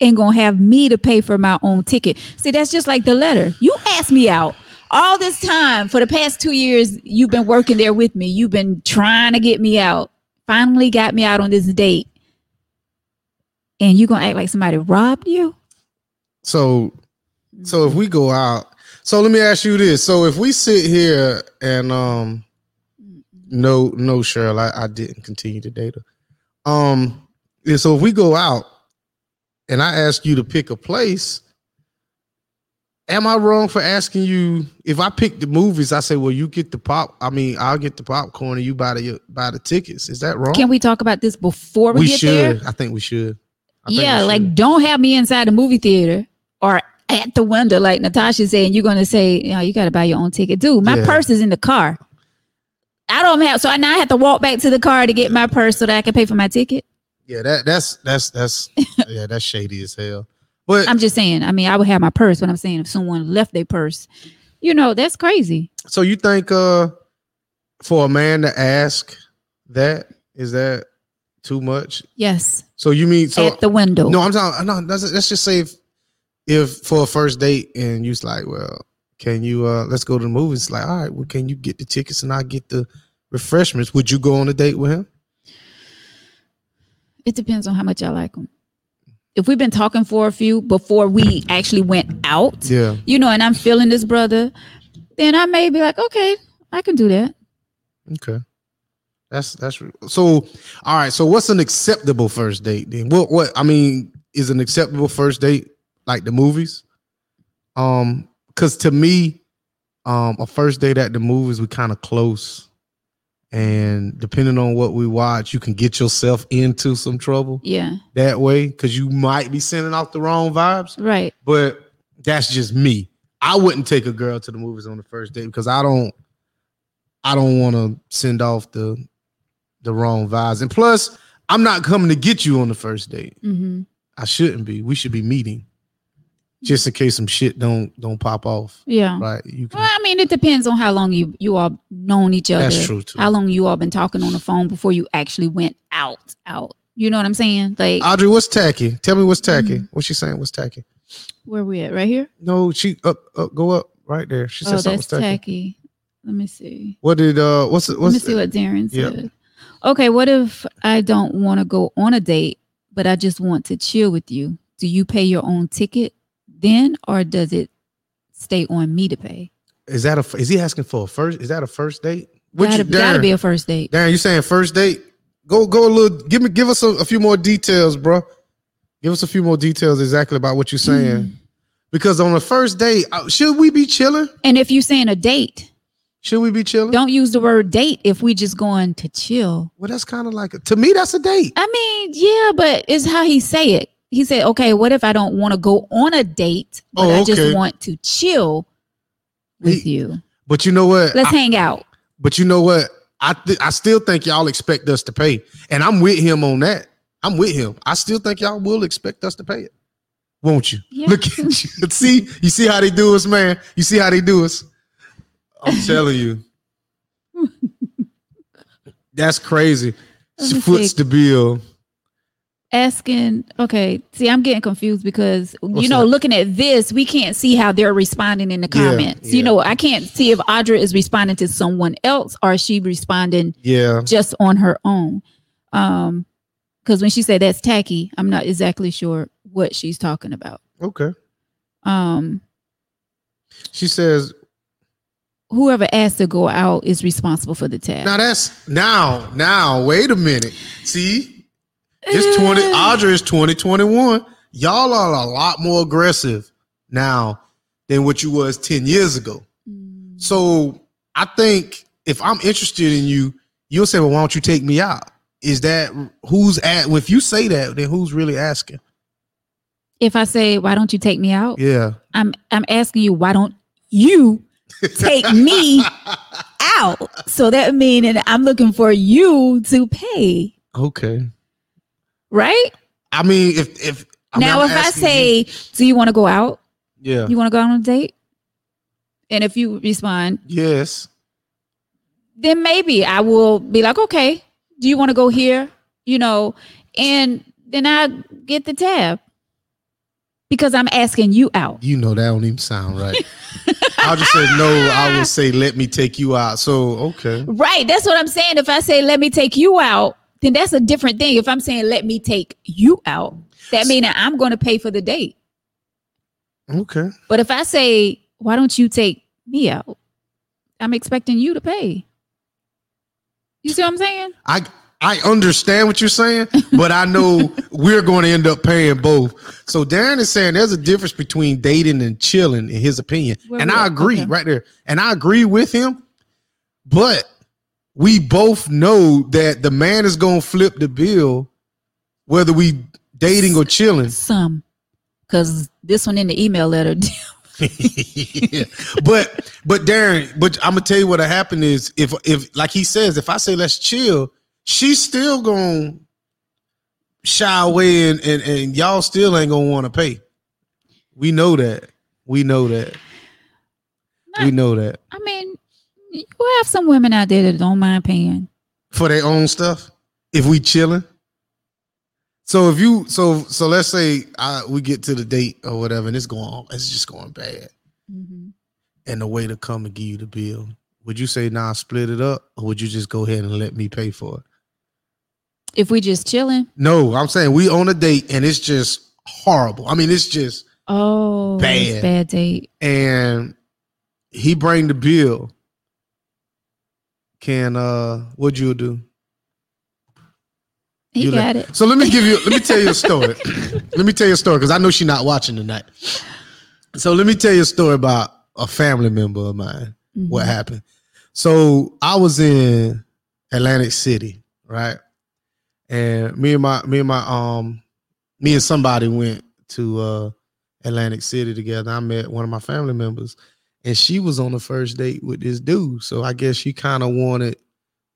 and going to have me to pay for my own ticket? See, that's just like the letter. You asked me out. All this time for the past 2 years you've been working there with me. You've been trying to get me out. Finally got me out on this date. And you're going to act like somebody robbed you? So so if we go out, so let me ask you this. So if we sit here and um no no Cheryl, I, I didn't continue to date her. Um so if we go out and I ask you to pick a place, am I wrong for asking you if I pick the movies, I say, well, you get the pop, I mean, I'll get the popcorn and you buy the buy the tickets. Is that wrong? Can we talk about this before we, we get should. there? I think we should. Yeah, like should. don't have me inside the movie theater or at the window, like Natasha said, and you're gonna say, you know, you gotta buy your own ticket. Dude, my Yeah. purse is in the car. I don't have so I now have to walk back to the car to get my purse so that I can pay for my ticket. Yeah, that that's that's that's yeah, that's shady as hell. But I'm just saying, I mean, I would have my purse when I'm saying if someone left their purse. You know, that's crazy. so you think uh for a man to ask that is that too much? Yes. So you mean so at the window. no, I'm talking no, let's, let's just say if if for a first date and you's like, well, can you uh let's go to the movies? Like, all right, well, can you get the tickets and I get the refreshments? Would you go on a date with him? It depends on how much I like them. If we've been talking for a few before we actually went out, Yeah. you know, and I'm feeling this brother, then I may be like, okay, I can do that. Okay. That's that's so. All right. So what's an acceptable first date then? What what I mean is an acceptable first date like the movies? Um, because to me, um, a first date at the movies we kind of close, and depending on what we watch, you can get yourself into some trouble Yeah, that way because you might be sending off the wrong vibes. right. But that's just me. I wouldn't take a girl to the movies on the first date because I don't I don't want to send off the the wrong vibes. And plus, I'm not coming to get you on the first date. hmm I shouldn't be. We should be meeting. Just in case some shit don't don't pop off. Yeah. Right. You can Well, I mean, it depends on how long you you all known each other. that's true too. How long you all been talking on the phone before you actually went out? Out. You know what I'm saying? Like, Audrey, what's tacky? Tell me what's tacky. Mhm. What's she saying? What's tacky? where we at? Right here. No, she up up go up right there. She said Oh, something that's tacky. tacky. Let me see. What did uh what's it Let me see what Darren Yep. Okay, what if I don't want to go on a date, but I just want to chill with you? Do you pay your own ticket then, or does it stay on me to pay? is that a is he asking for a first is that a first date? What Gotta, gotta be a first date. Darren, you saying first date? Go go a little. Give me give us a, a few more details, bro. Give us a few more details exactly about what you're saying. Mm. Because on the first date, uh, should we be chilling? And if you're saying a date, Should we be chilling? don't use the word date if we just going to chill. Well, that's kind of like a, to me. That's a date. I mean, yeah, but it's how he say it. He said, "Okay, what if I don't want to go on a date, but Oh, I just want to chill with He- you? But you know what? Let's I- hang out." but you know what? I th- I still think y'all expect us to pay, and I'm with him on that. I'm with him. I still think y'all will expect us to pay it, won't you? Yeah. Look at you. See, you see how they do us, man. You see how they do us. I'm telling you. That's crazy. She foots see. the bill. asking okay see i'm getting confused because What's you know that? looking at this we can't see how they're responding in the Yeah, comments yeah. you know i can't see if audra is responding to someone else or is she responding Yeah. just on her own um because when she said that's tacky i'm not exactly sure what she's talking about Okay. um She says, whoever asked to go out is responsible for the tab. Now that's now, now, wait a minute. See, it's 20, Eh. Audra is 2021. Y'all are a lot more aggressive now than what you was 10 years ago. Mm. So I think if I'm interested in you, you'll say, Well, why don't you take me out? Is that who's at if you say that, then who's really asking? If I say, "Why don't you take me out?" Yeah. I'm I'm asking you, "Why don't you take me out?" So that that I'm looking for you to pay, Okay. right? I mean, if if I now, I'm if I say, "Do you want to go out? yeah, You want to go on a date?" and if you respond, yes, then maybe I will be like, okay, do you want to go here? You know, and then I get the tab because I'm asking you out. you know that don't even sound right. I'll just say no. I would say let me take you out. So okay, Right. That's what I'm saying. If I say, let me take you out, then that's a different thing. If I'm saying, let me take you out, that means I'm going to pay for the date. okay. But if I say, why don't you take me out? I'm expecting you to pay. You see what I'm saying? I I understand what you're saying, but I know we're going to end up paying both. So Darren is saying there's a difference between dating and chilling, in his opinion, Well, and I agree okay. right there, and I agree with him. But we both know that the man is going to flip the bill, whether we dating or chilling. Some. Because this one in the email letter. Yeah. But but Darren, but I'm gonna tell you what happened is if if like he says, if I say let's chill, she's still gonna shy away and and, and y'all still ain't gonna want to pay. We know that. We know that. We know that I mean, you have some women out there that don't mind paying. for their own stuff. If we chilling. So if you so so let's say I, we get to the date or whatever, and it's going it's just going bad. Mm-hmm. and the way to come and give you the bill, would you say nah, split it up, or would you just go ahead and let me pay for it? If we just chilling, No, I'm saying we on a date and it's just horrible. I mean, it's just oh, it's Bad. bad date. and he bring the bill. Can uh, what you do? He You got let- it. So let me give you. Let me tell you a story. let me tell you a story because I know she's not watching tonight. So let me tell you a story about a family member of mine. what Mhm. happened. So I was in Atlantic City, right? And me and my me and my um me and somebody went to uh Atlantic City together. I met one of my family members and she was on the first date with this dude. So I guess she kind of wanted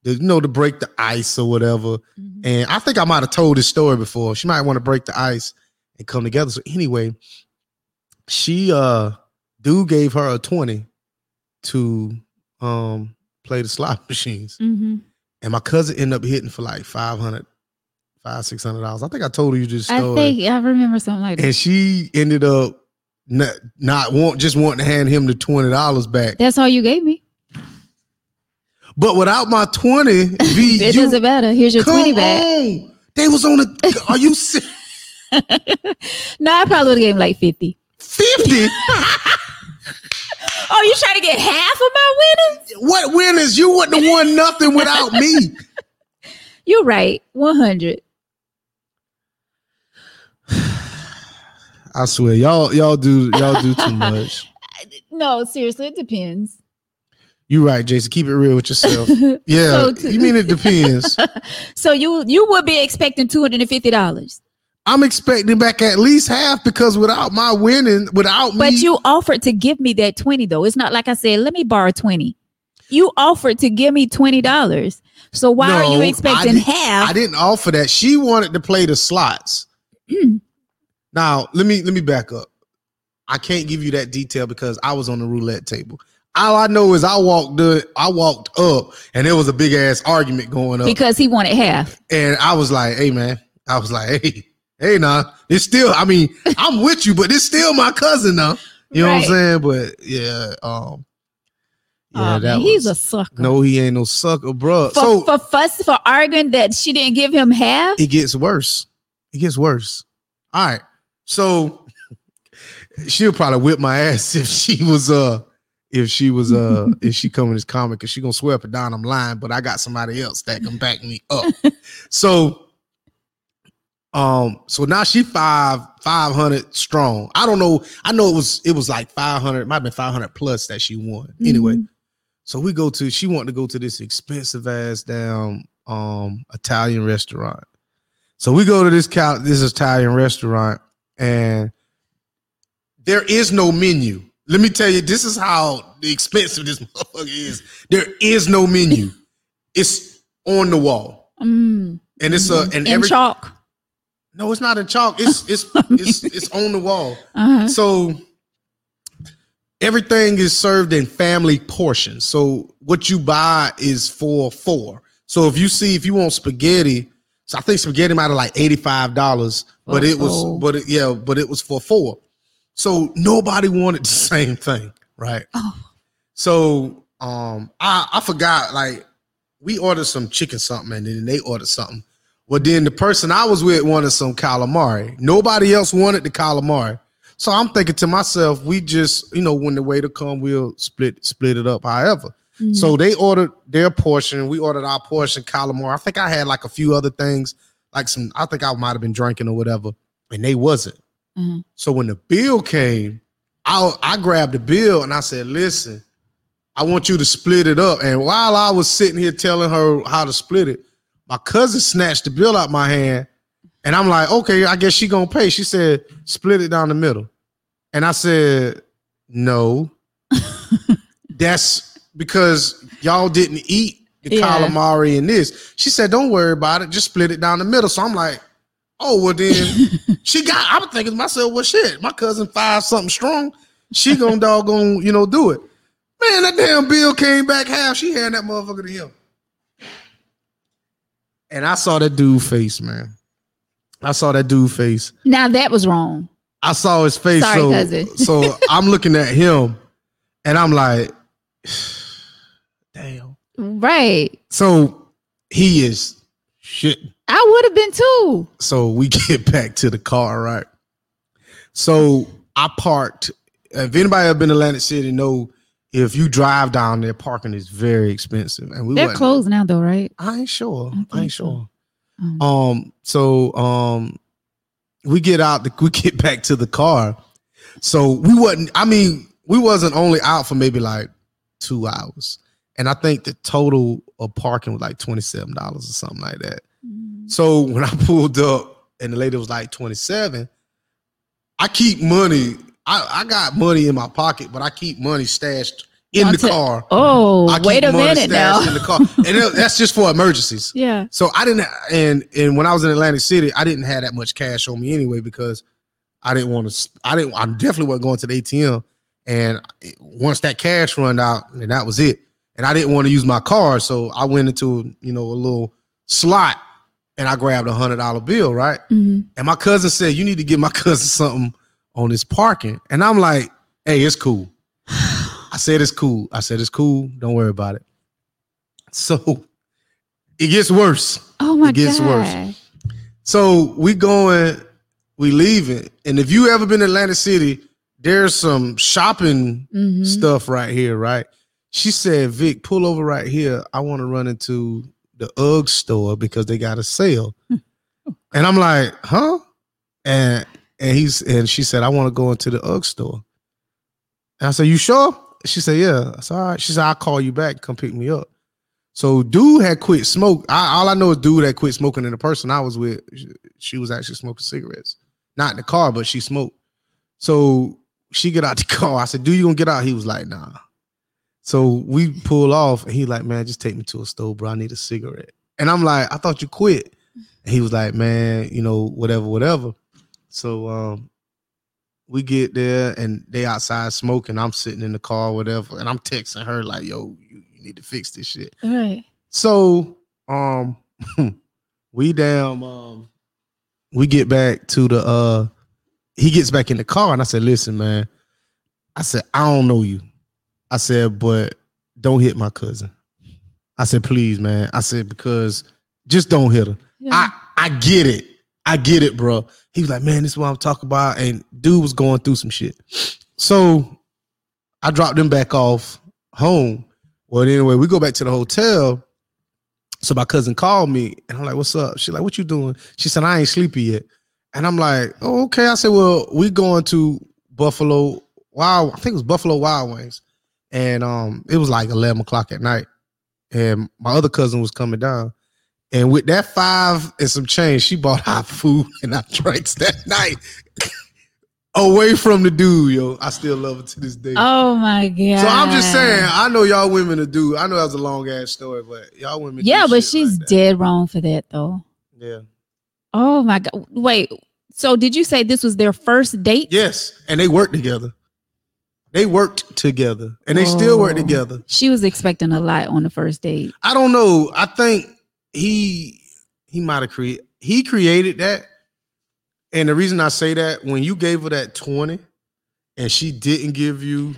to, you know, to break the ice or whatever. Mhm. And I think I might have told this story before. She might want to break the ice and come together. So anyway, she uh dude gave her a 20 to um play the slot machines. Mhm. And my cousin ended up hitting for like 500 5 600 dollars. I think I told you this I story. think I remember something like that. and she ended up not, not want just wanting to hand him the $20 back. That's all you gave me. But without my 20, V, It you, doesn't matter. Here's your 20 back. on. They was on the are you si- No, I probably would have gave him like 50. 50? Oh, you trying to get half of my winnings? what winners? You wouldn't have won nothing without me. You're right. 100. I swear, y'all, y'all do y'all do too much. No, seriously, it depends. You're right, Jason. Keep it real with yourself. Yeah, So you mean it depends. So you you would be expecting $250. I'm expecting back at least half because without my winning, without me. But me, you offered to give me that 20 though. It's not like I said, let me borrow 20. You offered to give me $20. So why are No, you I expecting did- half? I didn't offer that. She wanted to play the slots. Mm. Now let me let me back up. I can't give you that detail because I was on the roulette table. All I know is I walked the I walked up and there was a big ass argument going up. because he wanted half. And I was like, hey man, I was like, hey, hey nah. It's still, I mean, I'm with you, but it's still my cousin now. You know what I'm saying? But yeah, um yeah, oh, that man, he's a sucker. no, he ain't no sucker, bro. for, so for fuss for arguing that she didn't give him half. it gets worse. It gets worse. All right. So she'll probably whip my ass if she was uh if she was uh if she come in this comic because she gonna swear up and down I'm lying, but I got somebody else that can back me up. so um so now she five five hundred strong. I don't know. I know it was it was like five hundred, might have been five hundred plus that she won. Anyway, Mhm. so we go to she wanted to go to this expensive ass down um Italian restaurant. So we go to this this Italian restaurant and there is no menu. Let me tell you, this is how expensive this motherfucker is. There is no menu. It's on the wall. Mm. And it's a and in every chalk. no, it's not in chalk. It's it's it's it's on the wall. Uh-huh. So everything is served in family portions. So what you buy is for four. So if you see if you want spaghetti, so I think spaghetti might have like eighty five dollars, but For it was four. but it, yeah, but it was for four. So nobody wanted the same thing, right? Oh. So um, I I forgot like we ordered some chicken something and then they ordered something. Well, then the person I was with wanted some calamari. Nobody else wanted the calamari. So I'm thinking to myself, we just, you know, when the waiter come, we'll split split it up. However, So they ordered their portion. We ordered our portion calamari. I think I had like a few other things, like some. I think I might have been drinking or whatever, and they wasn't. Mhm. So when the bill came, I I grabbed the bill and I said, "Listen, I want you to split it up." And while I was sitting here telling her how to split it, my cousin snatched the bill out my hand, and I'm like, "Okay, I guess she gonna pay." She said, "Split it down the middle," and I said, "No, that's because y'all didn't eat the Yeah. calamari in this." She said, "Don't worry about it, just split it down the middle." So I'm like. Oh well, then she got. I was thinking to myself, well, shit, my cousin five something strong. She gonna doggone, you know, do it. Man, that damn bill came back half. She had that motherfucker to him. And I saw that dude face, man. I saw that dude face. Now that was wrong. I saw his face. Sorry, so, cousin. so I'm looking at him, and I'm like, damn. Right. So he is shit. I would have been too. So we get back to the car, right? So I parked. If anybody been to Atlantic City, know if you drive down there, parking is very expensive. And we They're closed now, though, right? I ain't sure. I I, ain't sure. Um, Um. So um, we get out. The, we get back to the car. So we wasn't. I mean, we wasn't only out for maybe like two hours, and I think the total of parking was like twenty seven dollars or something like that. mm, So when I pulled up and the lady was like 27, I keep money. I, I got money in my pocket, but I keep money stashed in the car. Oh, wait a minute now. in the car. And it- that's just for emergencies. yeah. So I didn't and and when I was in Atlantic City, I didn't have that much cash on me anyway because I didn't want to I didn't I definitely wasn't going to the ATM. And once that cash run out, and that was it. And I didn't want to use my card. So I went into, you know, a little slot and I grabbed a hundred dollar bill, right? Mhm. And my cousin said, You need to give my cousin something on this parking. And I'm like, Hey, it's cool. I said, It's cool. I said, It's cool. Don't worry about it. So it gets worse. Oh my god. It gets god. worse. So we going, we leaving. And if you ever been to Atlantic City, there's some shopping Mhm. stuff right here, right? She said, Vic, pull over right here. I want to run into the UGG store because they got a sale. and I'm like, huh? And and he's and she said, I want to go into the UGG store. And I said, You sure? She said, Yeah. I said, all right. She said, I'll call you back, come pick me up. So dude had quit smoke. I, all I know is dude had quit smoking, and the person I was with, she, was actually smoking cigarettes. Not in the car, but she smoked. So she get out the car. I said, "Do you gonna get out?" He was like, "Nah." So we pull off, and he like, "Man, just take me to a store, bro. I need a cigarette." And I'm like, "I thought you quit." And he was like, "Man, you know, whatever, whatever." So um, we get there, and they outside smoking. I'm sitting in the car, whatever, and I'm texting her like, "Yo, you, you need to fix this shit." Right. So um we damn um we get back to the uh he gets back in the car and I said, listen, man. I said, I don't know you. I said, but don't hit my cousin. I said, please, man. I said, because just don't hit her. Yeah. I I get it. I get it, bro. He was like, man, this is what I'm talking about. And dude was going through some shit. So I dropped him back off home. Well, anyway, we go back to the hotel. So my cousin called me and I'm like, what's up? She's like, what you doing? She said, I ain't sleepy yet. And I'm like, oh, okay. I said, well, we going to Buffalo Wild, I think it was Buffalo Wild Wings. And um, it was like 11 o'clock at night. And my other cousin was coming down. And with that five and some change, she bought our food and our drinks that night. Away from the dude, yo. I still love it to this day. Oh my god. So I'm just saying, I know y'all women to do. I know that was a long ass story, but y'all women. Yeah, but she's like dead wrong for that though. Yeah. Oh my god. Wait. So did you say this was their first date? Yes, and they worked together. They worked together, and they still work Oh. together. She was expecting a lot on the first date. I don't know. I think he he might have created he created that. And the reason I say that when you gave her that 20 and she didn't give you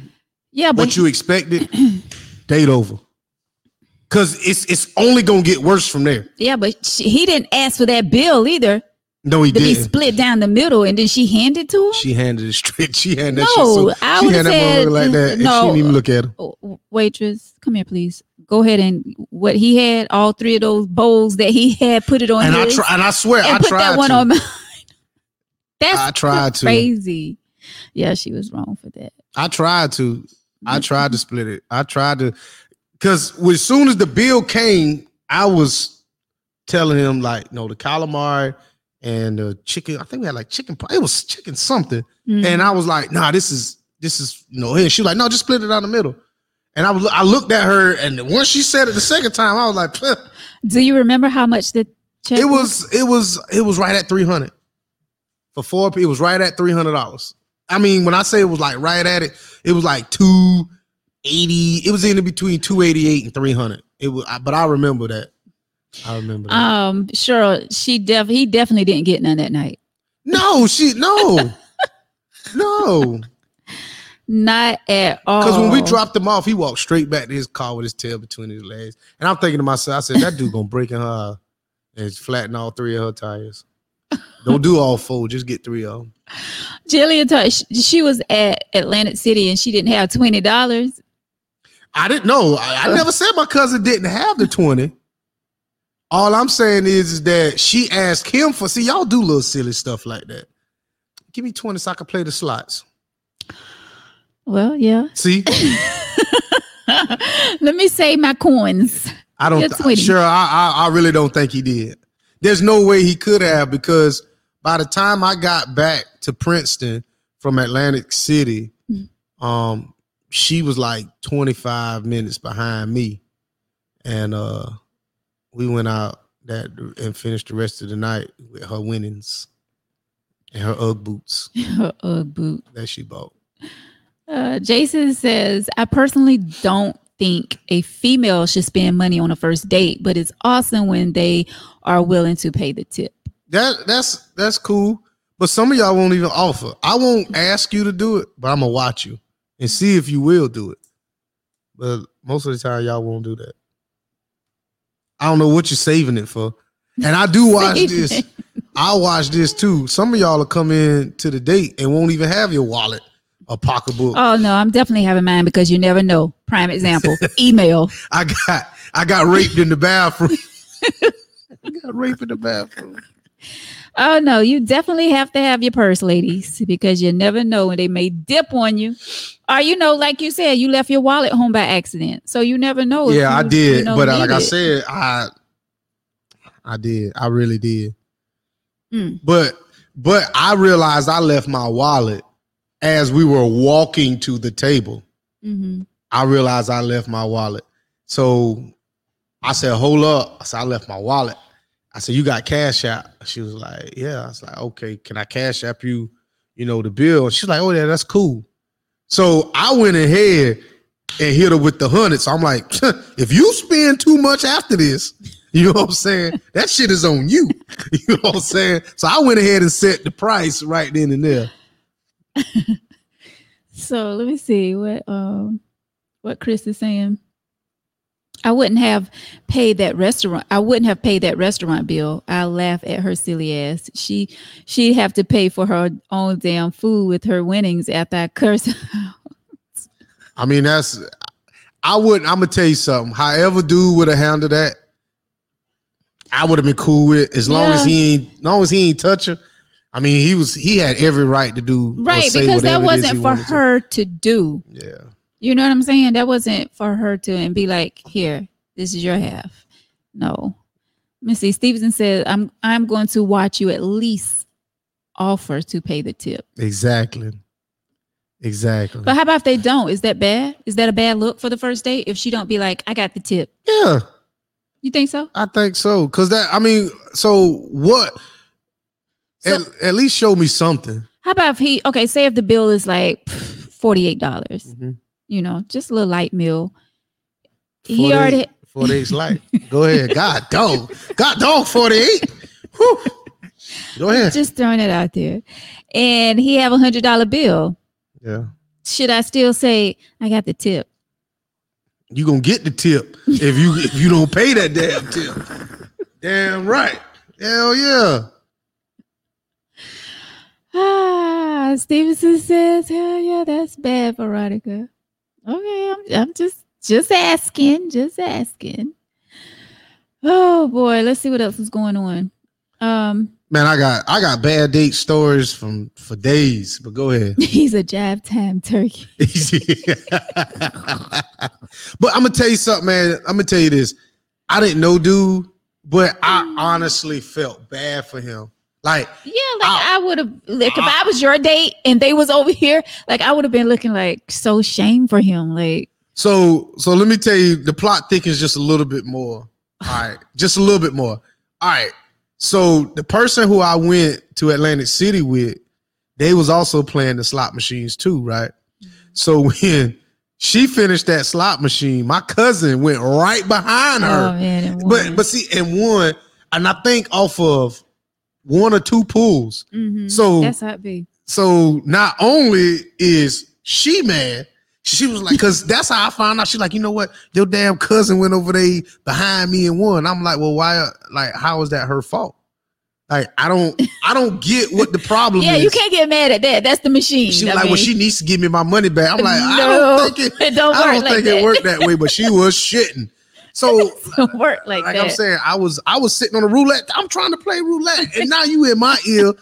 Yeah, but what you expected, date over. Cause it's it's only gonna get worse from there. yeah, but she, he didn't ask for that bill either No, he to be didn't. split down the middle, and then she handed to him. She handed it straight. She handed that No, shit so I she would've handed said, like that. And she no. didn't even look at him. Oh, waitress, come here, please. Go ahead and what he had, all three of those bowls that he had, put it on And I his, try and I swear and I put tried that one to. on mine. That's I tried to. crazy. Yeah, she was wrong for that. I tried to. I Mm-hmm. tried to split it. I tried to, because as soon as the bill came, I was telling him like, no, the calamari and the chicken. I think we had like chicken. It was chicken something, Mm. and I was like, nah, this is this is you know. And she was like, no, just split it down the middle. And I was I looked at her, and once she said it the second time, I was like. Do you remember how much the check? it was it was it was right at three hundred for four. It was right at three hundred dollars. I mean, when I say it was like right at it, it was like two eighty. It was in between two eighty eight and three hundred. It was, but I remember that. I remember that. Um, sure. She def he definitely didn't get none that night. no, she no, no. Not at all. Because when we dropped him off, he walked straight back to his car with his tail between his legs. And I'm thinking to myself, I said, that dude gonna break in her and flatten all three of her tires. Don't do all four, just get three of them. Jillian told she, was at Atlantic City and she didn't have twenty dollars. I didn't know. I, I never said my cousin didn't have the 20. All I'm saying is, is that she asked him for see, y'all do little silly stuff like that. Give me 20 so I can play the slots. Well, yeah. See, Let me say my coins. I don't th- sure I, I I really don't think he did. There's no way he could have because by the time I got back to Princeton from Atlantic City, um, she was like 25 minutes behind me. And uh we went out that and finished the rest of the night with her winnings and her Ugg boots Her Ugg boot. that she bought. Uh, Jason says, I personally don't think a female should spend money on a first date, but it's awesome when they are willing to pay the tip. That that's that's cool. But some of y'all won't even offer. I won't ask you to do it, but I'm gonna watch you and see if you will do it. But most of the time, y'all won't do that. I don't know what you're saving it for. And I do watch this. I watch this too. Some of y'all will come in to the date and won't even have your wallet or pocketbook. Oh no, I'm definitely having mine because you never know. Prime example, email. I got I got raped in the bathroom. I got raped in the bathroom. Oh no, you definitely have to have your purse, ladies, because you never know when they may dip on you. Or you know, like you said, you left your wallet home by accident, so you never know. yeah, I did. you know, but like need I said, I I did. I really did. Mm. But but I realized I left my wallet as we were walking to the table. Mhm. I realized I left my wallet. So I said, hold up. I said, I left my wallet. I said, you got cash out. She was like, yeah. I was like, okay, can I cash app you, you know, the bill? She's like, oh yeah, that's cool. So I went ahead and hit her with the hundred. So I'm like, if you spend too much after this, you know what I'm saying? That shit is on you. You know what I'm saying? So I went ahead and set the price right then and there. So let me see what um what Chris is saying. I wouldn't have paid that restaurant. I wouldn't have paid that restaurant bill. I laugh at her silly ass. She she'd have to pay for her own damn food with her winnings after I curse. her. I mean, that's I wouldn't. I'm gonna tell you something. However, dude would have handled that, I would have been cool with it, as long as he ain't, as long as he ain't touch her. I mean, he was he had every right to do Right, because that whatever it is wasn't for wanted to. her to do. Yeah, You know what I'm saying? That wasn't for her to and be like, here, this is your half. No. Let me see. Stevenson said, I'm I'm going to watch you at least offer to pay the tip. exactly, exactly. But how about if they don't? Is that bad? Is that a bad look for the first date? If she don't be like, I got the tip. yeah, You think so? I think so. Cause that I mean, so what? So- at, at least show me something. How about if he okay, say if the bill is like $48, dollars Mhm. You know, just a little light meal. He 48 already 48's light. Go ahead. God dog. God dog 48. Whew. Go ahead. just throwing it out there. And he have a hundred dollar bill. Yeah. Should I still say I got the tip? You gonna get the tip if you if you don't pay that damn tip. Damn right. Hell yeah. Ah, Stevenson says, "Hell yeah, that's bad, Veronica." Okay, I'm, I'm just just asking, just asking. Oh boy, let's see what else is going on. Um, Man, I got I got bad date stories from for days, but go ahead. he's a jab time turkey. but I'm gonna tell you something, man. I'm gonna tell you this. I didn't know dude, but I honestly felt bad for him. Like Yeah, like oh. I, would have, like if uh-huh. I was your date and they was over here, like I would have been looking like so shame for him. Like, So so let me tell you, the plot thickens just a little bit more. All right, just a little bit more. All right. So the person who I went to Atlantic City with, they was also playing the slot machines too, right? Mm-hmm. So when she finished that slot machine, my cousin went right behind oh her. man, but but see, and one, and I think off of one or two pools. Mhm. so- that's how it be. So not only is she mad, she was like, because that's how I found out. She's like, you know what? Your damn cousin went over there behind me and won. I'm like, well, why? Like, how is that her fault? Like, I don't, I don't get what the problem is. Yeah, is. you can't get mad at that. That's the machine. She was I like, well, she needs to give me my money back. I'm like, I No, don't think it. it don't I work don't like think that. it worked that way. But she was shitting. So uh, don't work like, like. I'm saying, I was I was sitting on a roulette. I'm trying to play roulette, and now you in my ear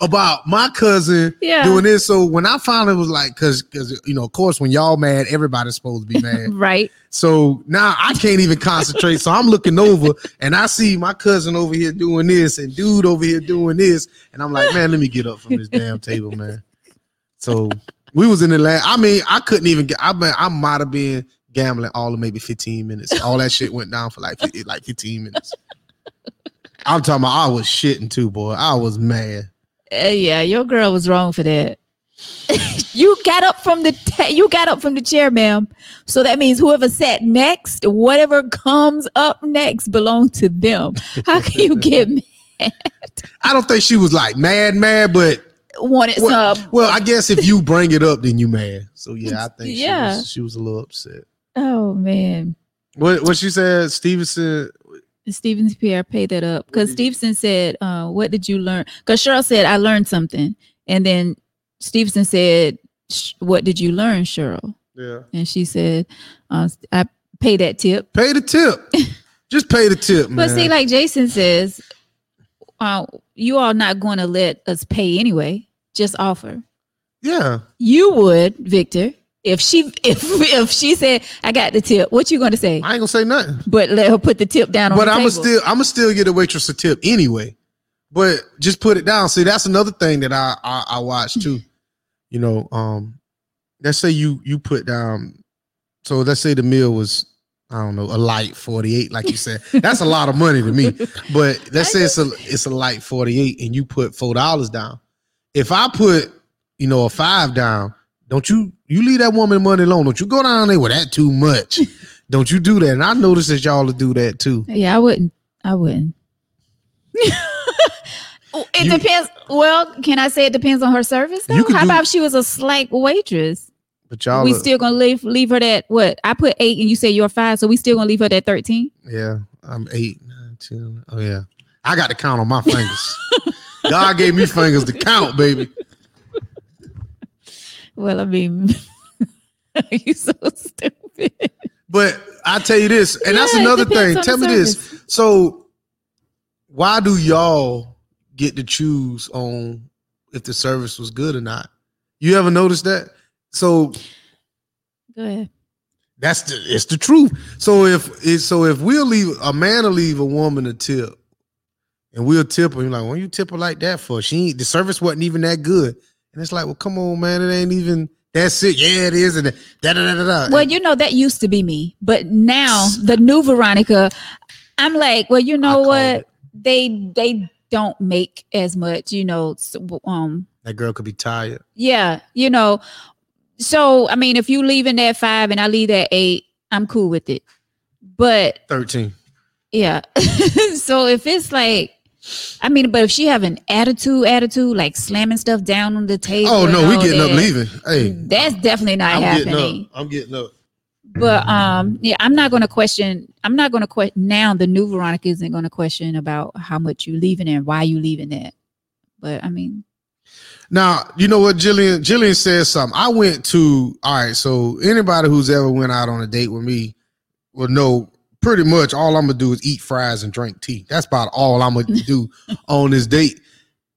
about my cousin Yeah. doing this. So when I finally was like, because because you know, of course, when y'all mad, everybody's supposed to be mad. right. so now I can't even concentrate. So I'm looking over, and I see my cousin over here doing this, and dude over here doing this, and I'm like, man, let me get up from this damn table, man. So we was in the last. I mean, I couldn't even get. I mean, I might have been gambling all of maybe 15 minutes. All that shit went down for like like 15 minutes. I'm talking about I was shitting too, boy. I was mad. Uh, yeah, your girl was wrong for that. you got up from the ta- you got up from the chair, ma'am. So that means whoever sat next, whatever comes up next, belongs to them. How can you get mad? I don't think she was like mad, mad, but wanted well, some? well, I guess if you bring it up, then you mad. So yeah, I think Yeah. she was she was a little upset. Oh man. What what she said, Stevenson. Steven Pierre pay that up because Stevenson said, uh, "What did you learn?" Because Cheryl said, "I learned something," and then Stevenson said, "What did you learn, Cheryl?" Yeah. And she said, uh, "I pay that tip." Pay the tip. Just pay the tip, man. But see, like Jason says, uh, you are not going to let us pay anyway. Just offer. yeah. You would, Victor, if she if if she said, "I got the tip," what you going to say? I ain't gonna say nothing. But let her put the tip down on But the I'm table. gonna still I'm gonna still get a waitress a tip anyway. But just put it down. See, that's another thing that I I, I watch too. You know, um, let's say you you put down. So let's say the meal was I don't know a light 48, like you said. That's a lot of money to me. But let's say it's a it's a light 48, and you put four dollars down. If I put you know a five down, don't you you leave that woman money alone? Don't you go down there with that too much? don't you do that? And I notice that y'all will do that too. Yeah, I wouldn't. I wouldn't. Oh, it You- depends. Well, can I say it depends on her service? Though? How do- about if she was a slack waitress? But y'all, we are- still gonna leave leave her that what? I put eight and you say you're five, so we still gonna leave her that thirteen. yeah, I'm eight, nine, ten. Oh yeah, I got to count on my fingers. God gave me fingers to count, baby. Well, I mean, you so stupid. But I tell you this, and that's Yeah, it another thing. Tell me this. So why do y'all get to choose on if the service was good or not? You ever notice that? So Go ahead. that's the it's the truth. So if it's so if we'll leave a man will leave a woman a tip and we'll tip her, you're like, why you tip her like that for? She ain't the service wasn't even that good. And it's like, well, come on, man, it ain't even that's it. Yeah, it is, and da da da da da. Well, you know that used to be me, but now the new Veronica, I'm like, well, you know what? it. They they don't make as much, you know. So, um, that girl could be tired. yeah, you know. So I mean, if you leaving at five and I leave at eight, I'm cool with it. But 13. yeah, so if it's like. I mean, but if she have an attitude, attitude like slamming stuff down on the table. Oh no, we getting up leaving. Hey, That's definitely not I'm happening. getting up. I'm getting up. But um, yeah, I'm not going to question. I'm not going to question now. The new Veronica isn't going to question about how much you leaving and why you leaving that. But I mean, Now, you know what, Jillian? Jillian says something. I went to all right. So anybody who's ever went out on a date with me will know pretty much all I'm gonna do is eat fries and drink tea. That's about all I'm gonna do on this date.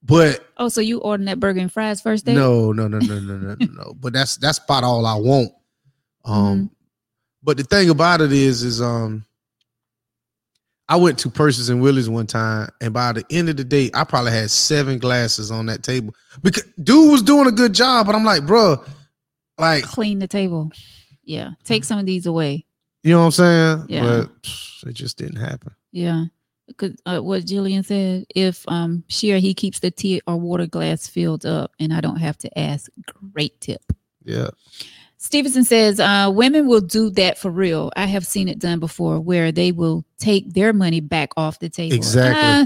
But oh, so you ordering that burger and fries first date? no, no, no, no, no, no, no, no. But that's that's about all I want. Um, but the thing about it is, is um, I went to Purses and Willies one time, and by the end of the day, I probably had seven glasses on that table because dude was doing a good job, but I'm like, bro, like Clean the table. Yeah, take some of these away. You know what I'm saying? Yeah. But it just didn't happen. Yeah, because uh, what Jillian said, if um she or he keeps the tea or water glass filled up, and I don't have to ask, great tip. Yeah. Stevenson says, uh, women will do that for real. I have seen it done before where they will take their money back off the table. Exactly. Uh,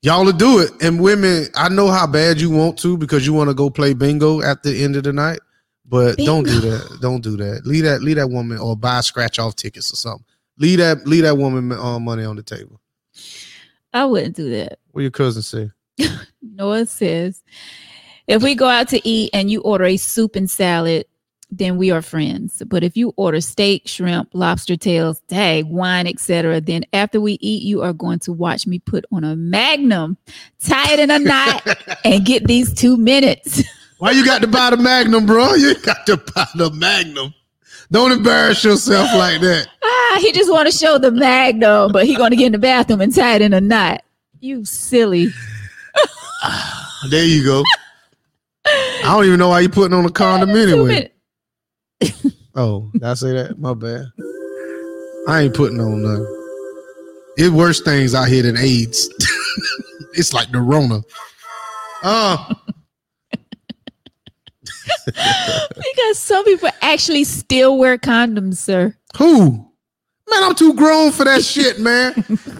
Y'all will do it. And women, I know how bad you want to because you want to go play bingo at the end of the night. But don't do that. Don't do that. Leave that, leave that woman or buy scratch off tickets or something. Leave that, leave that woman uh, money on the table. I wouldn't do that. What your cousin say? Noah says, if we go out to eat and you order a soup and salad, then we are friends. But if you order steak, shrimp, lobster tails, dag, wine, etc., then after we eat, you are going to watch me put on a magnum, tie it in a knot, and get these two minutes. Why you got to buy the Magnum, bro? You got to buy the Magnum. Don't embarrass yourself like that. ah, he just want to show the magnum, but he going to get in the bathroom and tie it in a knot. You silly. There you go. I don't even know why you putting on a condom anyway. Oh, did I say that? My bad. I ain't putting on nothing. It worse things out here than AIDS. it's like the Rona. Oh, Because some people actually still wear condoms, sir. who? Man, I'm too grown for that shit, man.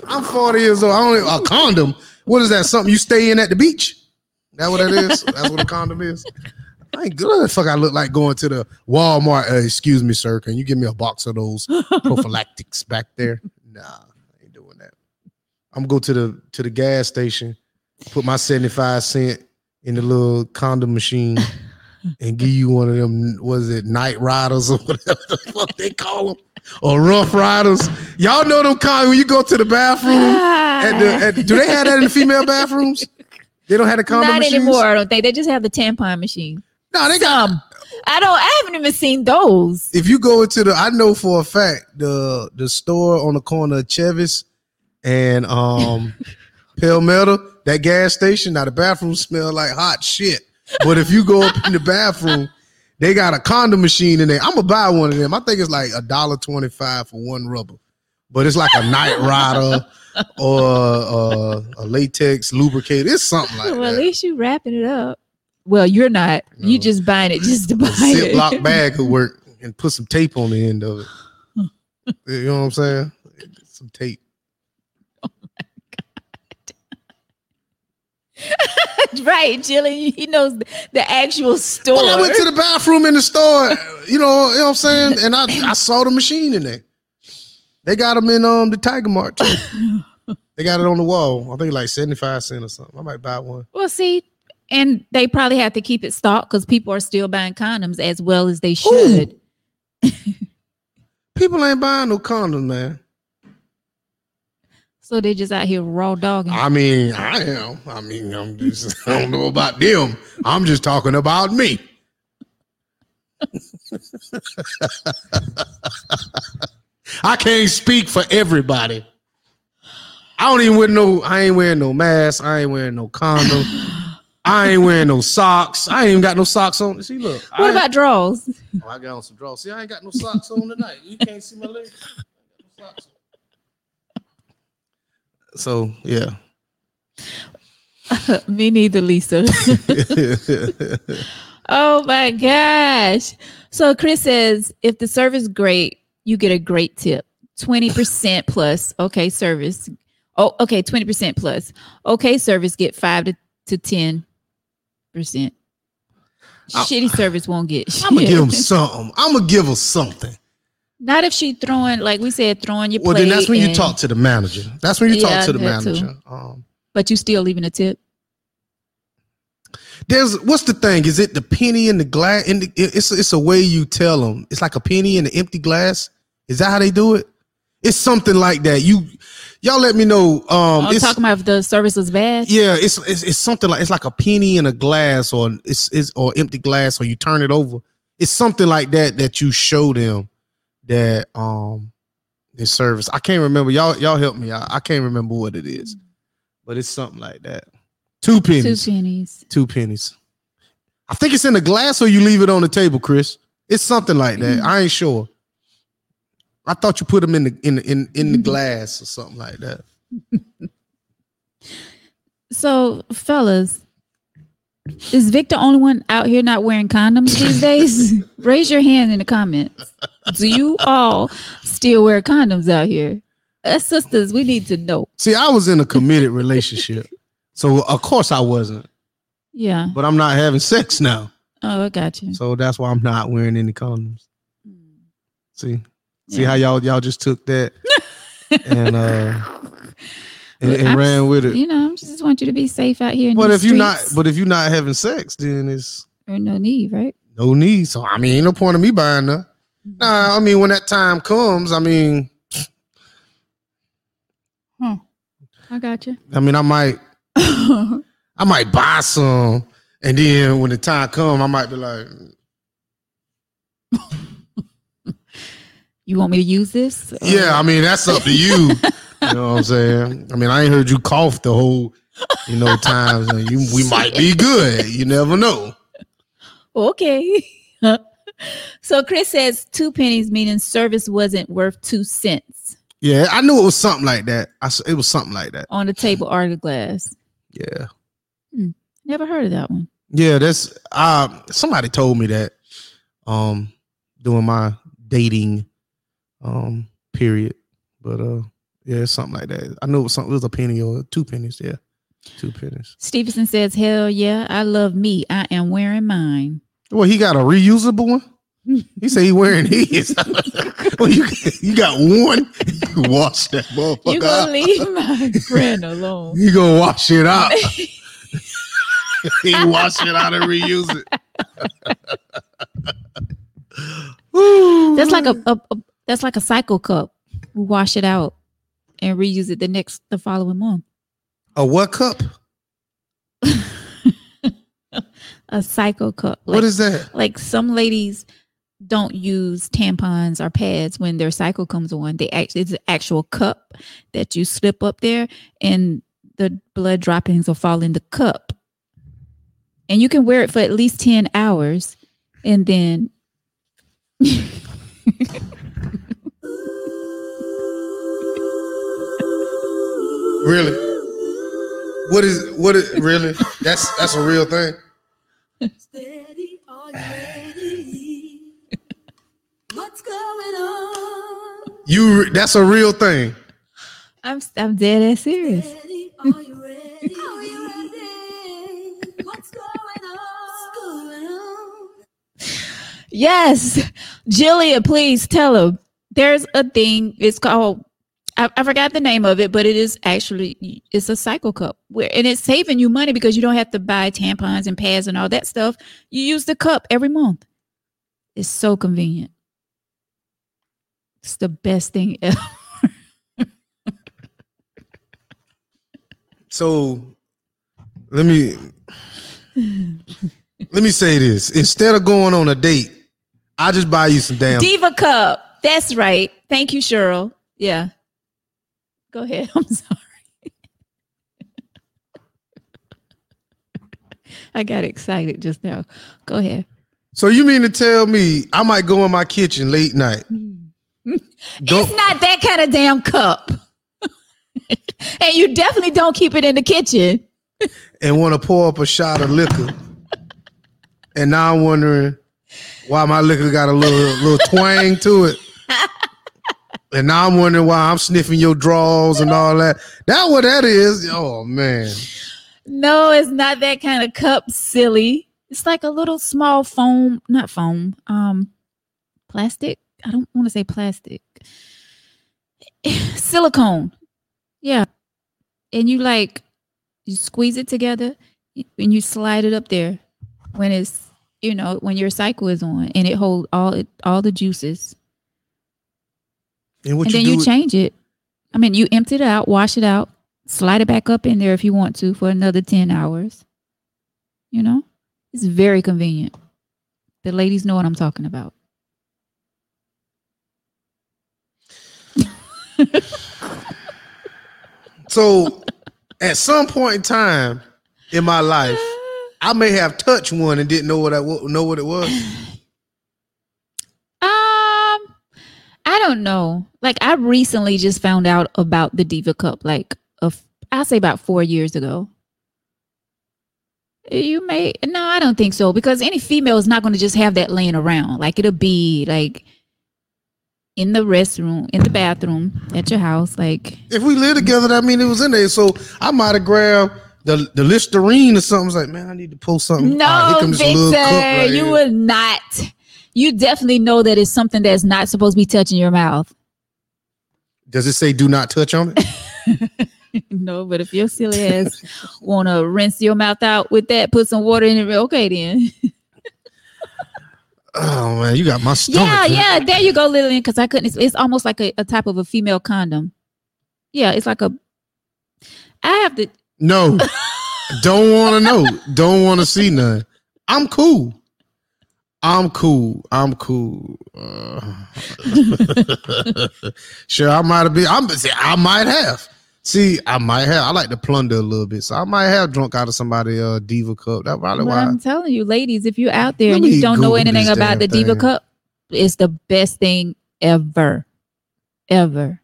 I'm 40 years old. I don't a condom. What is that? Something you stay in at the beach? That what that is? That's what a condom is. I ain't good. What the fuck I look like going to the Walmart? Uh, excuse me, sir. Can you give me a box of those prophylactics back there? Nah, I ain't doing that. I'm gonna go to the to the gas station, put my 75 cent in the little condom machine, and give you one of them. Was it night riders or whatever the fuck they call them, or rough riders? Y'all know them kind when you go to the bathroom. At the, at, do they have that in the female bathrooms? They don't have the condom Not machines? anymore, I don't think. They just have the tampon machine. No, they got Some. I don't. I haven't even seen those. if you go into the, I know for a fact the the store on the corner of Chevis and um Palmetto, that gas station. Now the bathroom smell like hot shit, but if you go up in the bathroom, they got a condom machine in there. I'm gonna buy one of them. I think it's like a dollar twenty five for one rubber, but it's like a night rider or uh, a latex lubricator. It's something like that. well, at least you wrapping it up. Well, you're not. You just buying it just to buy A it. Ziploc bag could work and put some tape on the end of it. You know what I'm saying? Some tape. right, Jillian. He knows the, actual store. Well, I went to the bathroom in the store, you know, you know what I'm saying? And I, I saw the machine in there. They got them in um the Tiger Mart too. they got it on the wall. I think like 75 cents or something. I might buy one. well, see, and they probably have to keep it stocked because people are still buying condoms as well as they should. People ain't buying no condoms, man. So they just out here raw dogging. I mean, I am. I mean, I'm just. I don't know about them. I'm just talking about me. I can't speak for everybody. I don't even wear no. I ain't wearing no mask. I ain't wearing no condom. I ain't wearing no socks. I ain't even got no socks on. See, look. what I, about draws? Oh, I got on some drawers. See, I ain't got no socks on tonight. You can't see my legs. I got no socks on. So yeah. Me neither, Lisa. oh my gosh. So Chris says if the service great, you get a great tip. 20% plus. Okay, service. Oh, okay, 20% plus. Okay, service get five to, to 10 percent. Oh. Shitty service won't get I'm gonna give them something. I'm gonna give her something. Not if she throwing, like we said, throwing your Well, then that's when you and- talk to the manager. That's when you Yeah, talk to the manager. Um, but you still leaving a tip. there's what's the thing? Is it the penny in the glass? In the, it's it's a way you tell them. It's like a penny in the empty glass. Is that how they do it? It's something like that. You y'all let me know. Um, I'm it's, talking about if the service was bad. yeah, it's, it's it's something like it's like a penny in a glass or it's, it's or empty glass or you turn it over. It's something like that that you show them that um this service. I can't remember. Y'all y'all help me. I, I can't remember what it is, but it's something like that. Two pennies. Two pennies. pennies. Two pennies. I think it's in the glass or you leave it on the table, Chris. It's something like that. Mm. I ain't sure. I thought you put them in the in the, in in the glass or something like that. So, fellas, is Vic the only one out here not wearing condoms these days? Raise your hand in the comments. Do you all still wear condoms out here? As sisters, we need to know. See, I was in a committed relationship. So of course I wasn't. Yeah. But I'm not having sex now. Oh, I got you. So that's why I'm not wearing any condoms. See? See Yeah. how y'all y'all just took that and uh and, and ran with it. You know, I just want you to be safe out here. But if you're not but if you're not having sex, then it's or no need, right? no need. So I mean, ain't no point of me buying that. Nah, I mean, when that time comes, I mean, hmm. I got you. I mean, I might, I might buy some, and then when the time comes, I might be like, you want me to use this? Or- yeah. I mean, that's up to you. you know what I'm saying? I mean, I ain't heard you cough the whole, you know, times. And you, we might be good. You never know. Okay. so Chris says two pennies, meaning service wasn't worth two cents Yeah, I knew it was something like that. I, it was something like that. on the table or the glass. Yeah. Never heard of that one. Yeah, that's uh somebody told me that um during my dating um period. But uh yeah, something like that. I know it was something it was a penny or two pennies, yeah. Two pennies. Stevenson says, Hell yeah, I love me. I am wearing mine. Well, he got a reusable one. He said he wearing his. well, you you got one. You wash that motherfucker. You motherfucker gonna out. leave my friend alone. You gonna wash it out. he wash it out and reuse it. That's like a, a, a that's like a cycle cup. We wash it out and reuse it the next the following month. a what cup? A cycle cup. Like, what is that? like some ladies don't use tampons or pads when their cycle comes on. They actually it's an actual cup that you slip up there and the blood droppings will fall in the cup. And you can wear it for at least 10 hours and then Really? What is what is really? That's that's a real thing. Steady, are you ready? What's going on? You that's a real thing. I'm I'm dead ass serious. Steady, are you ready? Are you ready? What's going on? What's going on? Yes. Jillian, please tell them. There's a thing, it's called I, I forgot the name of it, but it is actually it's a cycle cup where and it's saving you money because you don't have to buy tampons and pads and all that stuff. You use the cup every month. It's so convenient. It's the best thing ever. So let me let me say this. Instead of going on a date, I just buy you some damn Diva Cup. That's right. Thank you, Cheryl. Yeah. Go ahead. I'm sorry. I got excited just now. Go ahead. So you mean to tell me I might go in my kitchen late night? It's not that kind of damn cup. and you definitely don't keep it in the kitchen. and want to pour up a shot of liquor. And now I'm wondering why my liquor got a little little twang to it. And now I'm wondering why I'm sniffing your drawers and all that. That what that is. Oh man. No, it's not that kind of cup, silly. It's like a little small foam, not foam, um, plastic. I don't want to say plastic. Silicone. Yeah. And you like you squeeze it together and you slide it up there when it's you know when your cycle is on and it holds all it all the juices And what and you then do? you change it i mean you empty it out wash it out slide it back up in there if you want to for another 10 hours you know it's very convenient the ladies know what i'm talking about so at some point in time in my life, I may have touched one and didn't know what I know what it was. Um, I don't know. Like I recently just found out about the Diva Cup. Like, of I'll say about four years ago. You may no, I don't think so because any female is not going to just have that laying around. Like it'll be like in the restroom, in the bathroom at your house. Like If we live together, that mean it was in there. So I might have grabbed the the Listerine or something. It's like, man, I need to pull something. no, Ah, here comes this little cup Victor, right you here. would not. You definitely know that it's something that's not supposed to be touching your mouth. Does it say do not touch on it? no, but if your silly ass want to rinse your mouth out with that, put some water in it. Okay, then. Oh man, you got my stomach. yeah, man. yeah. There you go, Lillian. Because I couldn't. It's, it's almost like a, a type of a female condom. Yeah, it's like a. I have to. No, don't want to know. Don't want to see none. I'm cool. I'm cool. I'm cool. Uh, sure, I might have been. I'm. See, I might have. See, I might have. I like to plunder a little bit, so I might have drunk out of somebody uh diva cup. That's probably But why. I'm telling you, ladies, if you're out there and you don't know anything about the Diva thing. Cup, it's the best thing ever, ever.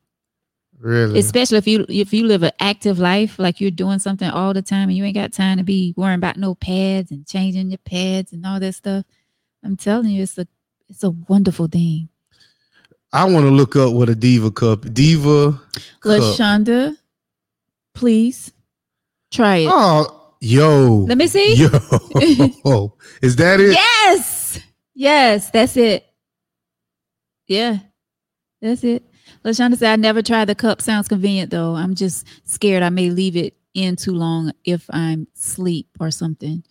really, especially if you if you live an active life like you're doing something all the time and you ain't got time to be worrying about no pads and changing your pads and all that stuff i'm telling you it's a it's a wonderful thing. I want to look up what a diva cup. Diva. Lashonda please try it. Oh, yo, let me see. Yo, is that it? yes. Yes that's it. Yeah that's it. Lashonda said i never tried the cup. Sounds convenient though. I'm just scared i may leave it in too long if i'm sleep or something.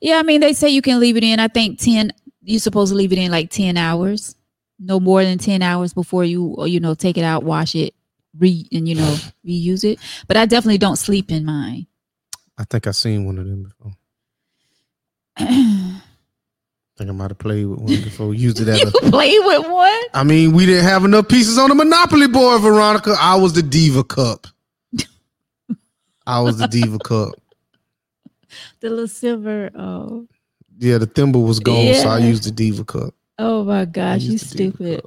Yeah i mean they say you can leave it in. I think 10 you're supposed to leave it in like 10 hours no more than 10 hours before you or, you know take it out wash it re and you know reuse it but i definitely don't sleep in mine I think I seen one of them before. I think I might have played with one before. Used it as a. play with one I mean, we didn't have enough pieces on the Monopoly board, Veronica. I was the Diva Cup. I was the Diva Cup. the little silver oh Yeah, the thimble was gone, so I used the Diva Cup. Oh my gosh, you used the Diva stupid.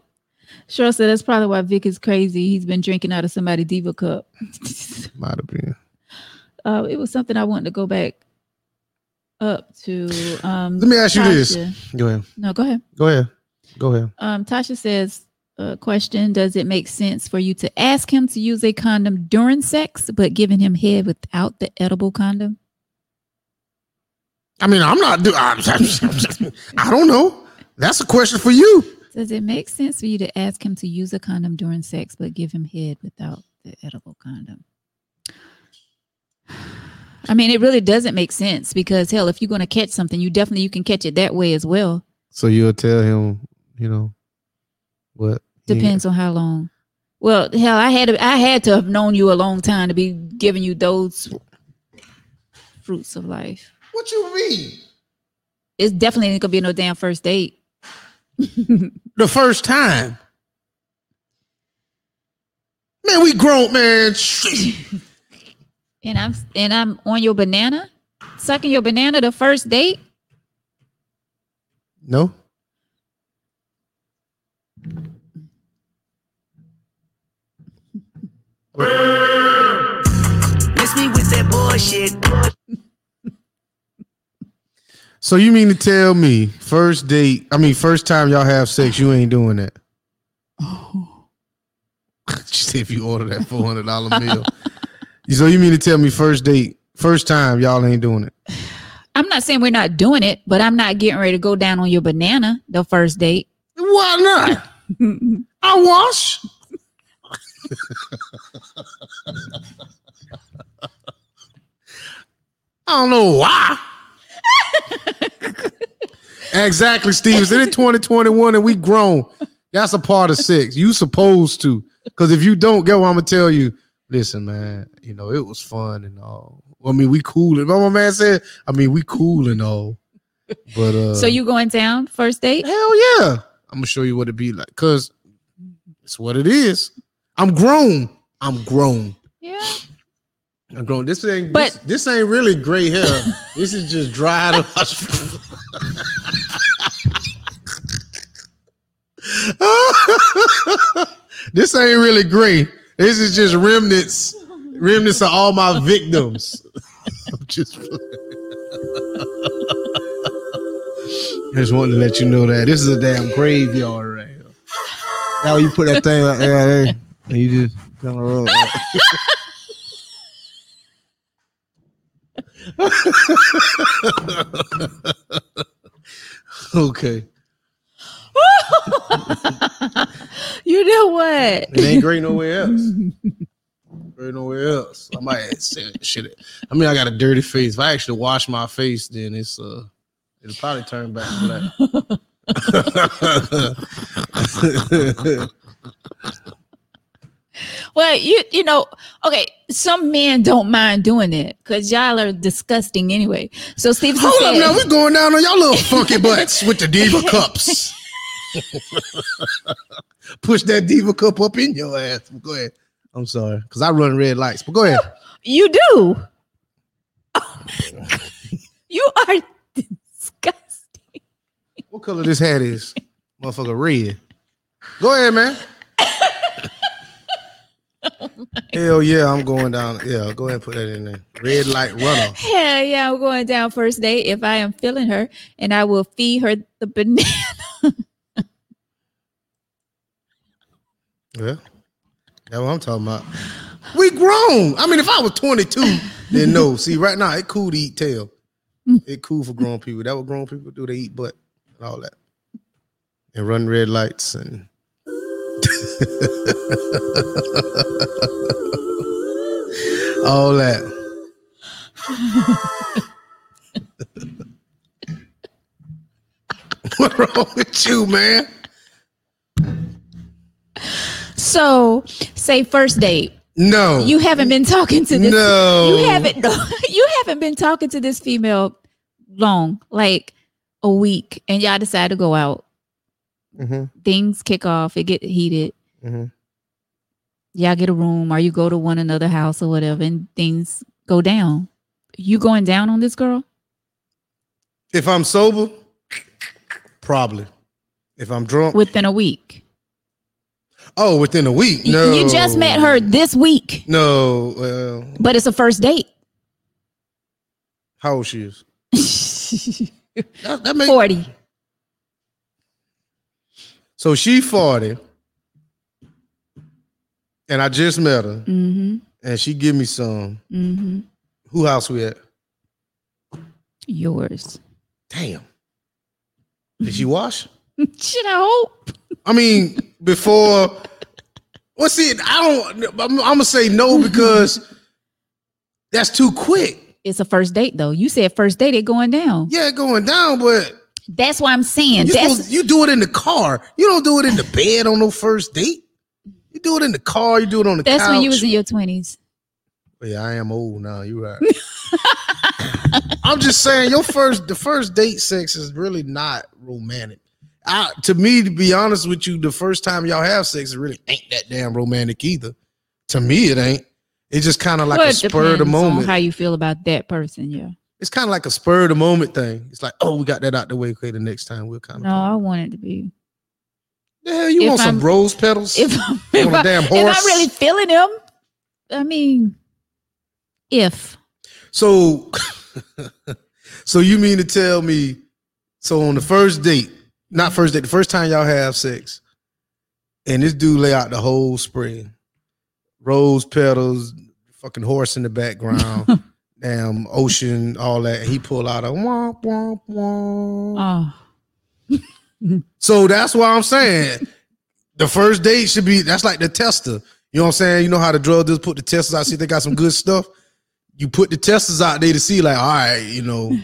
Cheryl said that's probably why Vic is crazy. He's been drinking out of somebody's diva cup. Might have been. uh, it was something I wanted to go back up to. Um, Let me ask you this. Go ahead. No, go ahead. Go ahead. Go ahead. Um, Tasha says, uh, question: Does it make sense for you to ask him to use a condom during sex, but giving him head without the edible condom? I mean, I'm not doing. I don't know. That's a question for you. Does it make sense for you to ask him to use a condom during sex, but give him head without the edible condom? I mean, it really doesn't make sense because hell, if you're going to catch something, you definitely you can catch it that way as well. So you'll tell him, you know, what? Depends on how long. Well, hell, I had to, I had to have known you a long time to be giving you those fruits of life. What you mean? It's definitely ain't gonna be no damn first date. The first time. Man, we grown, man. And I'm and I'm on your banana, sucking your banana the first date. No. Miss me with that bullshit. So you mean to tell me first date? I mean, first time y'all have sex, you ain't doing that. she said if you order that four hundred dollar meal. so you mean to tell me first date, first time y'all ain't doing it? I'm not saying we're not doing it, but I'm not getting ready to go down on your banana the first date. Why not? I wash. I don't know why. Exactly, Steve. It's in 2021 and we grown. That's a part of sex. You supposed to. Because if you don't get what I'm gonna tell you, listen, man, you know, it was fun and all. I mean, we cool. And my man said, I mean, we cool and all. But uh so you going down first date? Hell yeah. I'm gonna show you what it be like. Cause it's what it is. I'm grown. I'm grown. Yeah. I'm grown. This ain't But- this, this ain't really gray hair. this is just dried up. this ain't really gray. This is just remnants, remnants of all my victims. I'm just I just wanted to let you know that this is a damn graveyard right here. Now you put that thing like there, eh? there, and you just kind of roll. okay. You know what? It ain't great nowhere else. Great nowhere else. I might say shit. I mean, I got a dirty face. If I actually wash my face, then it's uh, it'll probably turn back black. Well, you you know, okay. Some men don't mind doing it because y'all are disgusting anyway. So Stevenson Hold up now, we're going down on y'all little funky butts with the diva cups. Push that diva cup up in your ass. Go ahead. I'm sorry, because I run red lights. But go ahead. "You do. Oh, you are disgusting." What color this hat is? Motherfucker, red. Go ahead, man. Hell yeah, I'm going down. Yeah, go ahead and put that in there. Red light runner. Hell yeah, I'm going down first date if I am feeling her, and I will feed her the banana. Yeah. That's what I'm talking about. We grown. I mean, if I was 22, then no. See, right now, it cool to eat tail. It cool for grown people. That what grown people do. They eat butt and all that. And run red lights and all that. what wrong with you, man? So, say first date. No. You haven't been talking to this. no. You haven't. You haven't been talking to this female long, like a week, and y'all decide to go out. Mhm, Things kick off. It get heated. Mhm. Y'all get a room, or you go to one another house or whatever, and things go down. You going down on this girl? If I'm sober, probably. If I'm drunk, within a week. oh, within a week. No, You just met her this week, No, well, but it's a first date. how old she is? That, that make, 40. so she forty, and I just met her, Mm-hmm. and she give me some. Mm-hmm. Who house we at? Yours. Damn. Did she wash? Should I hope? I mean, before. Well, see, I don't. I'm, I'm gonna say no because that's too quick. It's a first date though. You said first date, it going down. Yeah, going down, but That's what I'm saying. You, That's you do it in the car. You don't do it in the bed on no first date. You do it in the car. You do it on the couch. that's couch. when you was in your twenties. yeah, I am old now. You're right. I'm just saying, your first, the first date sex is really not romantic. I, to me, to be honest with you, the first time y'all have sex, it really ain't that damn romantic either. To me, it ain't. It's just kind of like Well, a spur of the moment. how you feel about that person. Yeah. it's kind of like a spur of the moment thing. It's like, oh, we got that out the way. Okay, the next time we'll kind of. No, I want it to be. Hell, you If want some I'm- rose petals? If, I'm- if, I, damn if? I'm really feeling him, I mean, if So, so you mean to tell me? So on the first date, not first date, the first time y'all have sex, and this dude lay out the whole spread, rose petals, fucking horse in the background, damn ocean, all that. He pull out a womp womp womp. oh, Mm-hmm. So that's why I'm saying the first date should be that's like the tester. You know what I'm saying? You know how the drug dealers put the testers out, see if they got some good stuff. You put the testers out there to see, like, all right, you know,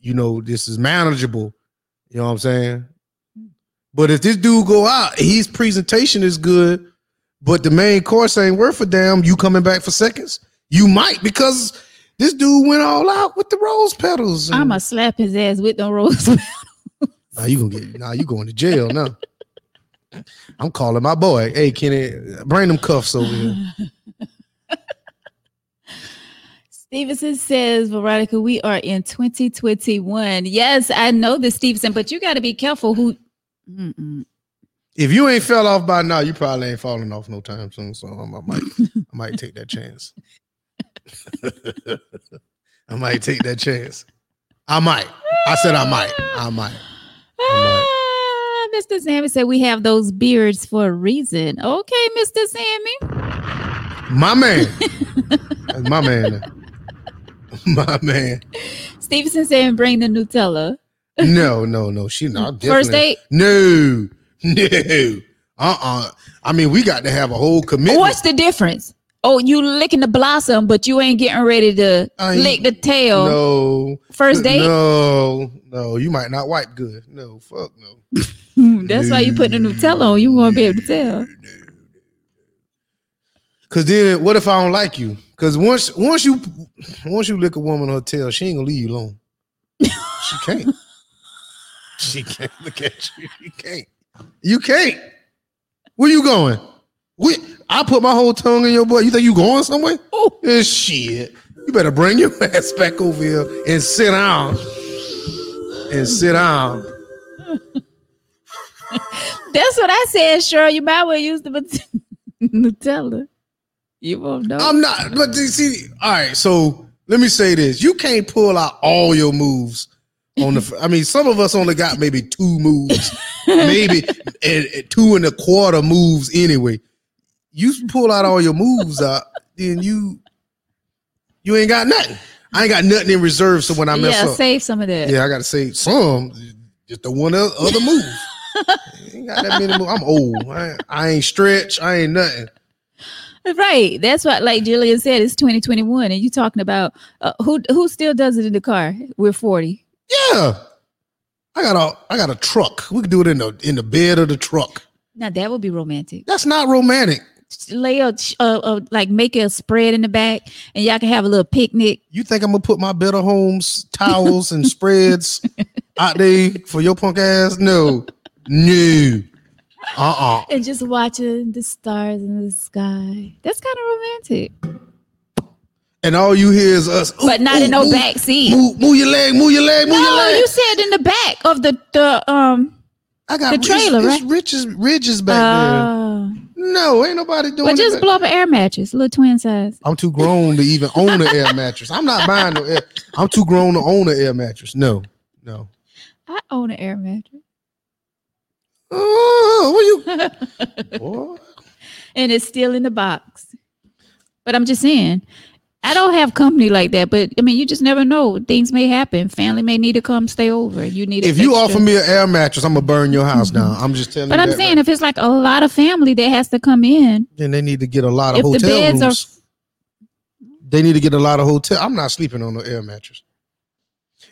you know, this is manageable. You know what I'm saying? But if this dude go out, his presentation is good, but the main course ain't worth a damn. You coming back for seconds? You might because this dude went all out with the rose petals. I'm gonna slap his ass with the rose. now you gonna get now you going to jail now. I'm calling my boy. Hey Kenny, bring them cuffs over here. Stevenson says, Veronica, we are in 2021. Yes, I know this, Stevenson, but you got to be careful who. Mm-mm. If you ain't fell off by now, you probably ain't falling off no time soon. So I might I might take that chance. I might take that chance. I might. I said I might. I might. Ah, Mr. Sammy said we have those beards for a reason. Okay, Mr. Sammy. My man. That's my man. My man. Stevenson saying bring the Nutella. No, no, no. She not First date? No, no. Uh-uh. I mean, we got to have a whole commitment. What's the difference? Oh, you licking the blossom, but you ain't getting ready to I lick the tail. No. First date? No, no. You might not wipe good. No, fuck no. That's why you put the Nutella on. You won't be able to tell. Cause then what if I don't like you? Cause once once you once you lick a woman her tail, she ain't gonna leave you alone. She can't. she can't look at you. You can't. You can't. Where you going? We, I put my whole tongue in your butt. You think you going somewhere? Oh. Eh, shit. You better bring your ass back over here and sit down. And sit down. That's what I said, Cheryl. You might well use the Nutella. You won't know. I'm not, but you see, all right. So let me say this: you can't pull out all your moves on the. I mean, some of us only got maybe two moves, maybe and, and two and a quarter moves anyway. You pull out all your moves out, then you you ain't got nothing. I ain't got nothing in reserve. So when I mess up. yeah, up, save some of that. yeah, I got to save some. Just the one other move. ain't got that many moves. I'm old. I, ain't- I ain't stretch. I ain't nothing. Right. That's what, like Jillian said, it's 2021, and you talking about uh, who who still does it in the car? We're 40. Yeah. I got a I got a truck. We could do it in the in the bed of the truck. Now that would be romantic. That's not romantic. Lay a like make a spread in the back, and y'all can have a little picnic. You think I'm gonna put my Better Homes towels and spreads out there for your punk ass? No, no, uh uh and just watching the stars in the sky. That's kind of romantic, And all you hear is us, but "Ooh, not in no ooh, back seat. Move, move your leg, move your leg, move your leg No, you said in the back of the the um. I got the trailer, it's, right? It's riches, ridges back Uh, there. No, ain't nobody doing but just blow up an air mattress, little twin size. I'm too grown to even own an air mattress. I'm not buying no air. I'm too grown to own an air mattress. No, no. I own an air mattress, Oh, what you? And it's still in the box. But I'm just saying, I don't have company like that. But I mean, you just never know. Things may happen. Family may need to come stay over. You need. If you offer me an air mattress, I'm gonna burn your house mm-hmm. down. I'm just telling you. but. I'm saying, right- if it's like a lot of family that has to come in, then they need to get a lot of if the hotel beds rooms. are they need to get a lot of hotel. I'm not sleeping on no air mattress.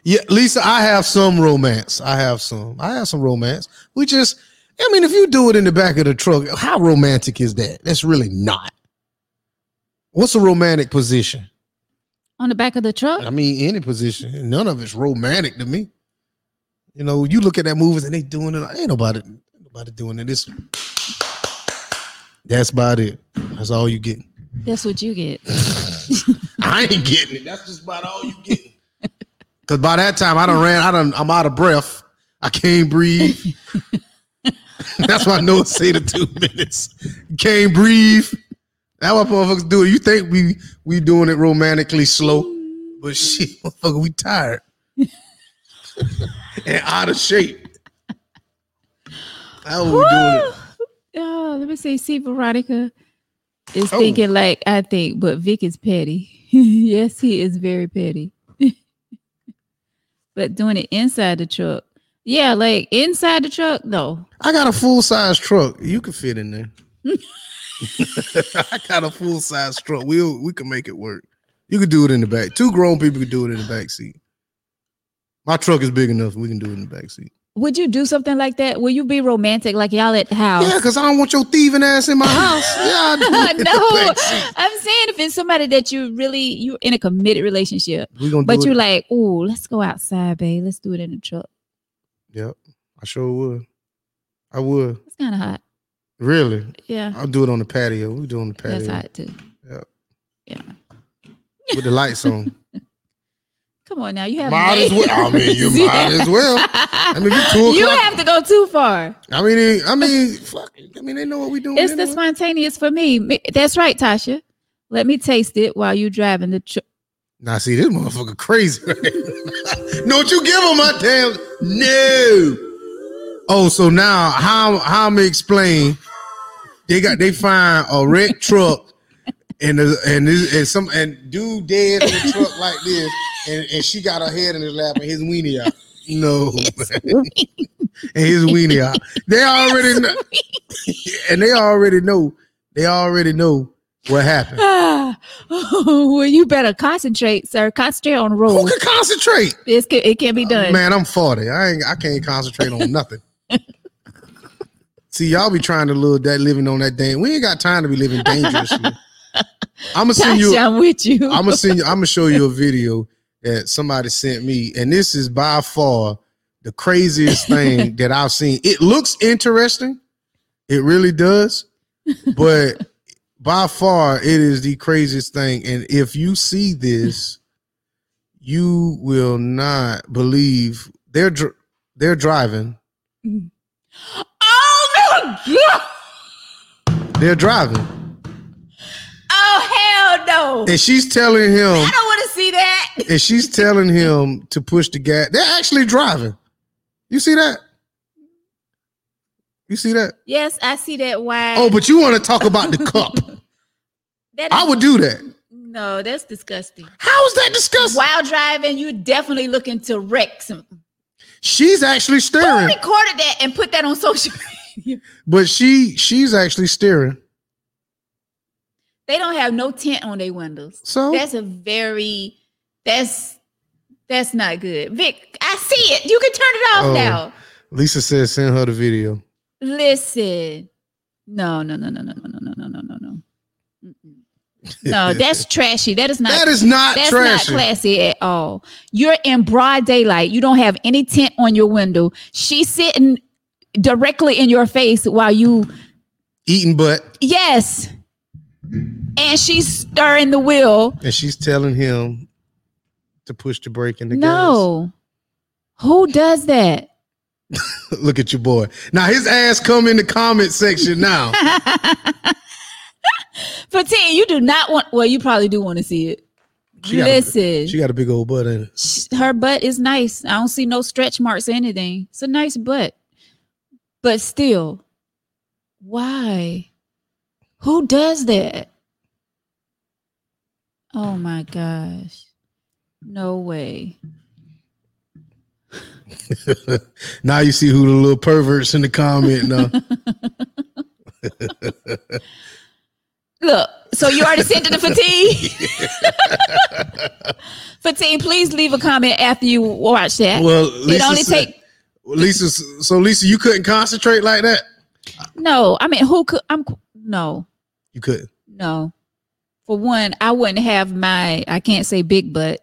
Yeah, Lisa, I have some romance. I have some. I have some romance. We just, I mean, if you do it in the back of the truck, how romantic is that? That's really not. What's a romantic position? On the back of the truck? I mean, any position. None of it's romantic to me. You know, you look at that movies and they doing it. Ain't nobody, nobody doing it. This. That's about it. That's all you get. That's what you get. I ain't getting it. That's just about all you getting. Cause by that time I done ran, I done, I'm out of breath. I can't breathe. That's why Noah say the two minutes. Can't breathe. That's what motherfuckers do. You think we we doing it romantically slow, but shit, motherfucker, we tired and out of shape. How we doing it? Oh, let me see. See, Veronica is Oh. thinking like I think, but Vic is petty. yes, he is very petty. but doing it inside the truck. Yeah, like inside the truck, no. I got a full size truck. You can fit in there. I got a full size truck. We'll we can make it work. You could do it in the back. Two grown people could do it in the back seat. My truck is big enough. We can do it in the back seat. Would you do something like that? Will you be romantic like y'all at the house? Yeah, because I don't want your thieving ass in my house. Yeah, I do it in the no. I'm saying if it's somebody that you really you're in a committed relationship, We gonna but you it. like, oh, let's go outside, babe. Let's do it in the truck. Yep, I sure would. I would It's kind of hot. Really. Yeah, I'll do it on the patio. We do it on the patio that's hot too. Yep. Yeah. with the lights on. Come on now, you have might as well. I mean, you might as well. I mean, it's two you have to go too far. I mean, I mean, fuck. I mean, they know what we doing. It's the spontaneous for me. Me- That's right, Tasha. Let me taste it while you driving the truck. Now, see, this motherfucker crazy. Right? Don't you give him my damn no. Oh, so now how how me explain? They got they find a wrecked truck and the, and this, and some and dude dead in the truck like this, and, and she got her head in his lap and his weenie out. No, and his weenie out. They already know, and they already know. They already know what happened. Ah, well, you better concentrate, sir. Concentrate on the Who can concentrate? It's, it can't be done. Man, I'm 40. I ain't I can't concentrate on nothing. See, y'all be trying to live that living on that damn. We ain't got time to be living dangerously. I'm gonna send you. I'm with you. I'm gonna send you. I'm gonna show you a video that somebody sent me, and this is by far the craziest thing that I've seen. It looks interesting, it really does, but by far it is the craziest thing. And if you see this, you will not believe they're dr- they're driving. Mm. Oh god! They're driving, Oh hell no! and she's telling him. I don't want to see that. and she's telling him to push the gas. They're actually driving. You see that? You see that? Yes, I see that. Why? Oh, but you want to talk about the cup? that I would do that. No, that's disgusting. How is that disgusting? While driving, you're definitely looking to wreck some. She's actually Who steering, recorded that and put that on social media? But she she's actually steering. They don't have no tint on their windows. So That's a very that's that's not good. Vic, I see it. You can turn it off Oh. now. Lisa says send her the video. Listen. No, no, no, no, no, no, no, no, no, no, no, no. Mm-mm. No, that's trashy. That is not that is not that's trashy. not classy at all. You're in broad daylight. You don't have any tint on your window. She's sitting directly in your face while you Eating butt, yes. And she's stirring the wheel. and she's telling him to push the brake in the No. Who does that? Look at your boy. Now his ass come in the comment section now. Fatin, you do not want well, you probably do want to see it. She got a- Listen. She got a big old butt in it. sh- her butt is nice. I don't see no stretch marks or anything. It's a nice butt. But still, why? Who does that? Oh my gosh. No way. now you see who the little perverts in the comment now. Look, so you already sent it to Fatigue. Fatigue, please leave a comment after you watch that. Well, it only said- Lisa. So Lisa, you couldn't concentrate like that. no. I mean, who could? I'm no, You couldn't. no. For one, I wouldn't have my. I can't say big butt.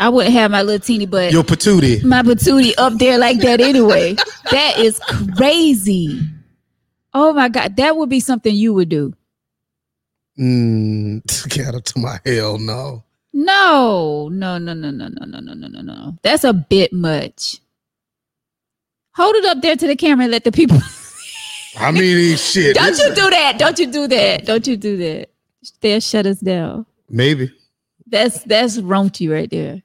I wouldn't have my little teeny butt. Your patootie. my patootie up there like that anyway. that is crazy. Oh my god, that would be something you would do. Mm, get up to my hell no. No, no, no, no, no, no, no, no, no, no, no. That's a bit much. Hold it up there to the camera and let the people. I mean, shit. Don't you do that? Don't you do that? Don't you do that? They'll shut us down. Maybe, That's that's raunchy right there.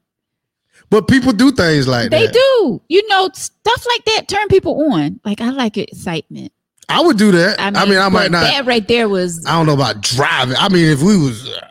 but people do things like They that. do. You know, stuff like that turn people on. Like I like excitement. I would do that. I mean, I, might not. That right there was I don't know about driving. I mean, if we was, uh,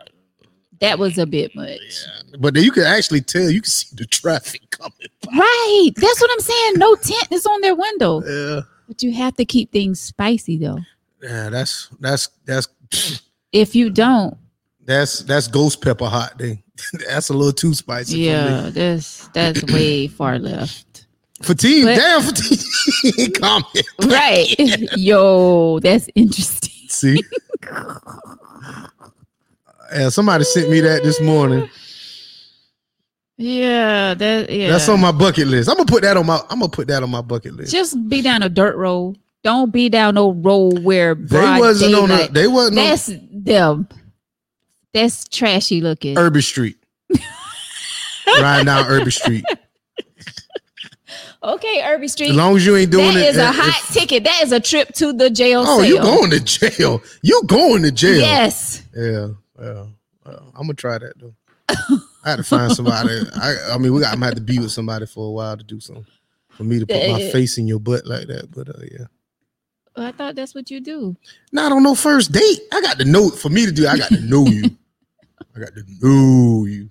that was a bit much. Yeah. but then you can actually tell. You can see the traffic coming. by. Right. That's what I'm saying. No tent is on their window. Yeah, But you have to keep things spicy though. yeah. That's that's that's If you don't, that's that's ghost pepper hot. Thing. that's a little too spicy. for me. yeah, that's that's way far left. Fatigue, But- damn fatigue. Comment. Right. Yo, that's interesting. See. Yeah, somebody sent me that this morning. Yeah, that yeah. That's on my bucket list. I'm gonna put that on my. I'm gonna put that on my bucket list. Just be down a dirt road. Don't be down no road where They wasn't on. The, daylight- they wasn't on That's them. That's trashy looking. Urban Street. Riding down Urban Street. Okay, Irby Street. As long as you ain't doing That it. is a uh, if- hot ticket. That is a trip to the jail Oh, cell. you going to jail? You going to jail? Yes. Yeah. Well, well, I'm gonna try that though. I had to find somebody. I, I mean, we got. I'm have to be with somebody for a while to do something. For me to put my Uh, face in your butt like that, but uh, yeah. I thought that's what you do. Not on no first date. I got to know for me to do. I got to know you. I got to know you.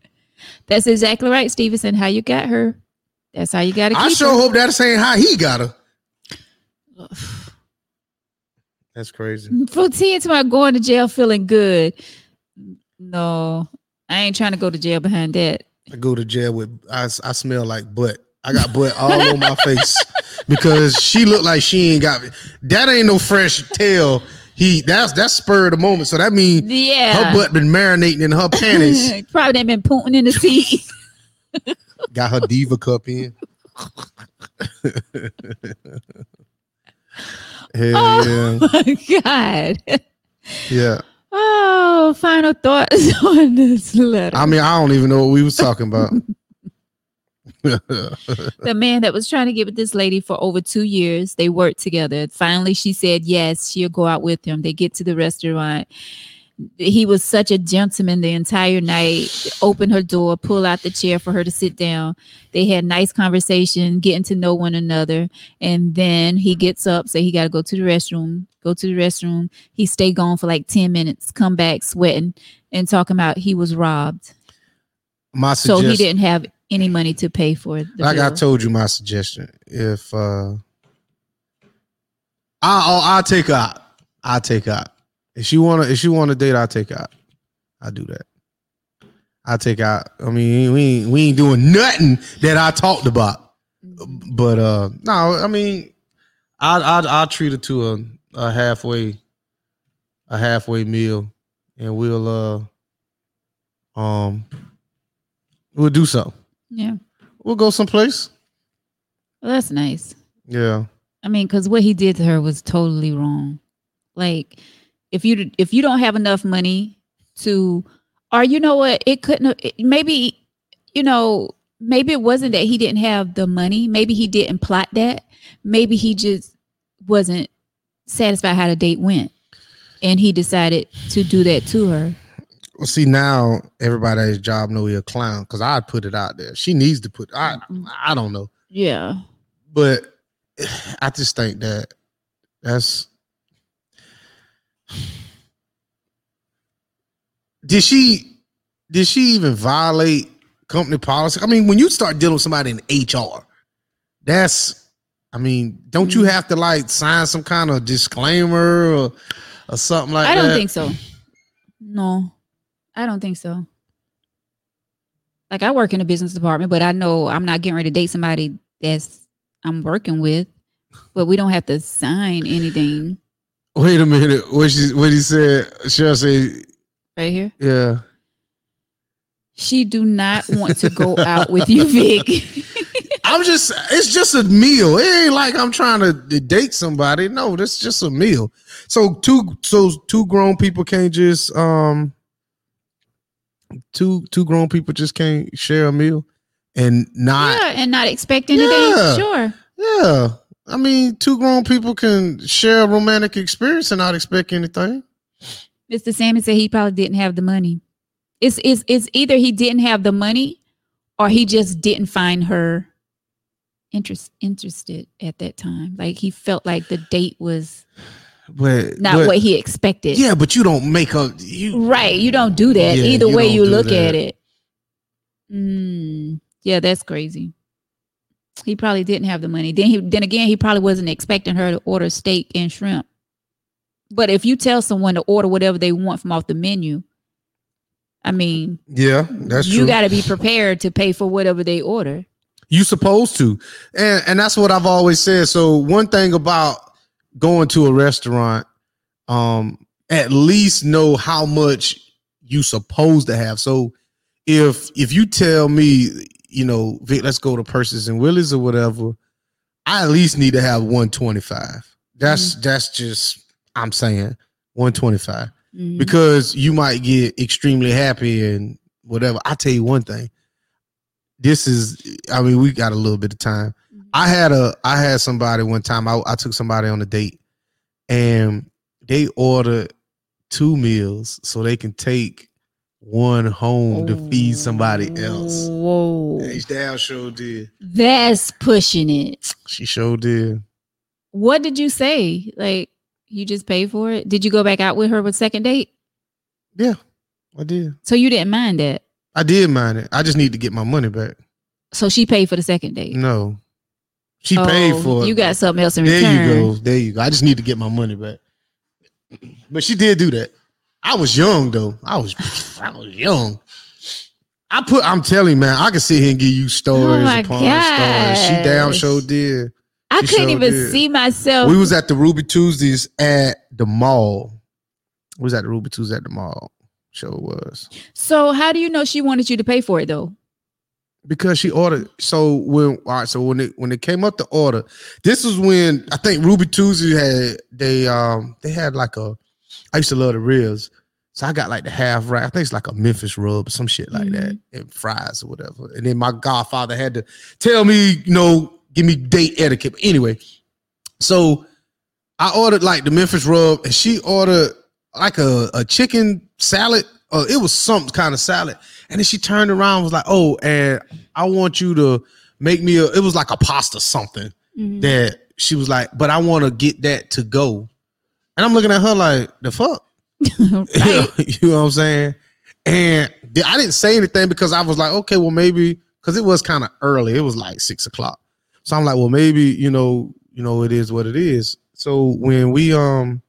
That's exactly right, Stevenson. How you got her. That's how you got to I sure her. hope that's ain't how he got her. That's crazy. For seeing to my going to jail feeling good. No, I ain't trying to go to jail behind that. I go to jail with I, I smell like butt. I got butt all on my face because she looked like she ain't got that ain't no fresh tail. He that's that's spur of the moment. So that means Yeah. her butt been marinating in her panties. Probably done been putting in the seat. got her diva cup in. Hell oh my God. yeah. Oh, final thoughts on this letter. I mean, I don't even know what we was talking about. the man that was trying to get with this lady for over two years. They worked together. Finally, she said yes, she'll go out with him. They get to the restaurant. He was such a gentleman the entire night. open her door, pull out the chair for her to sit down. They had nice conversation, getting to know one another. And then he gets up, say he got to go to the restroom. Go to the restroom. He stay gone for like ten minutes. Come back sweating and talking about he was robbed. my So he didn't have any money to pay for it like I told you, my suggestion. If uh I'll I'll take out. I'll take out. If she wanna if she wanna date, I'll take out. I'll do that. I'll take out. I mean, we ain't we ain't doing nothing that I talked about. But uh no, I mean I'll I'll, I'll treat her to a, a halfway a halfway meal and we'll uh um we'll do something. Yeah. We'll go someplace. Well, that's nice. Yeah. I mean, because what he did to her was totally wrong. Like, if you if you don't have enough money to, or you know what, it couldn't. It, maybe, you know, maybe it wasn't that he didn't have the money. Maybe he didn't plot that. Maybe he just wasn't satisfied how the date went, and he decided to do that to her. Well, see now everybody at his job know he a clown because I'd put it out there. She needs to put. I I don't know, Yeah. but I just think that that's. Did she? Did she even violate company policy? I mean, when you start dealing with somebody in HR, that's. I mean, don't you Mhm. have to like sign some kind of disclaimer or, or something like I that? I don't think so. No, I don't think so. Like I work in a business department, but I know I'm not getting ready to date somebody that's I'm working with. But we don't have to sign anything Wait a minute. What she what he said? Cheryl say, right here. yeah. She do not want to go out with you, Vic. I'm just it's just a meal. It ain't like I'm trying to date somebody. No, that's just a meal. So two so two grown people can't just um two two grown people just can't share a meal and not yeah, and not expect anything. Yeah. Sure. yeah. I mean, two grown people can share a romantic experience and not expect anything. Mr. Salmon said he probably didn't have the money. It's it's it's either he didn't have the money or he just didn't find her interest interested at that time. Like he felt like the date was But not but- what he expected. Yeah, but you don't make a you Right. You don't do that. Yeah, Either way you look that. at it. Mm, yeah, that's crazy. He probably didn't have the money. Then he then again he probably wasn't expecting her to order steak and shrimp. But if you tell someone to order whatever they want from off the menu, I mean, Yeah, that's you got to be prepared to pay for whatever they order. You supposed to. And and that's what I've always said. So one thing about going to a restaurant, um, at least know how much you supposed to have. So if if you tell me, you know, Vic, let's go to Percy's and Willie's or whatever, I at least need to have 125. That's that's just I'm saying 125 Mhm. because you might get extremely happy and whatever. I tell you one thing. This is I mean, we got a little bit of time. I had a I had somebody one time. I, I took somebody on a date and they ordered two meals so they can take one home to feed somebody else. Whoa, Hey, damn sure did. that's pushing it. She sure did. What did you say? Like you just paid for it? Did you go back out with her with second date? Yeah, I did. So you didn't mind that? I did mind it. I just need to get my money back. So she paid for the second date. No. She paid Oh, for it. You got something else in There return. There you go. There you go. I just need to get my money back. But she did do that. I was young though. I was I was young. I put I'm telling you, man, I can sit here and give you stories Oh upon stories. She damn sure did. I She couldn't even did. see myself. We was at the Ruby Tuesdays at the mall. We was at the Ruby Tuesdays at the mall. Sure was. so how do you know she wanted you to pay for it though? because she ordered. So when all right, so when it when it came up to order, this was when I think Ruby Tuesday had they um they had like a I used to love the ribs. So I got like the half rack. I think it's like a Memphis rub or some shit like that, and fries or whatever. And then my godfather had to tell me, you know, give me date etiquette. But anyway, so I ordered like the Memphis rub, and she ordered like a, a chicken salad. Uh, it was some kind of salad. And then she turned around and was like, Oh, and I want you to make me a it was like a pasta something Mhm. that she was like, but I want to get that to go. And I'm looking at her like, the fuck? Right. you know what I'm saying? And I didn't say anything because I was like, okay, well, maybe because it was kind of early. It was like six o'clock. So I'm like, well, maybe, you know, you know, it is what it is. So when we um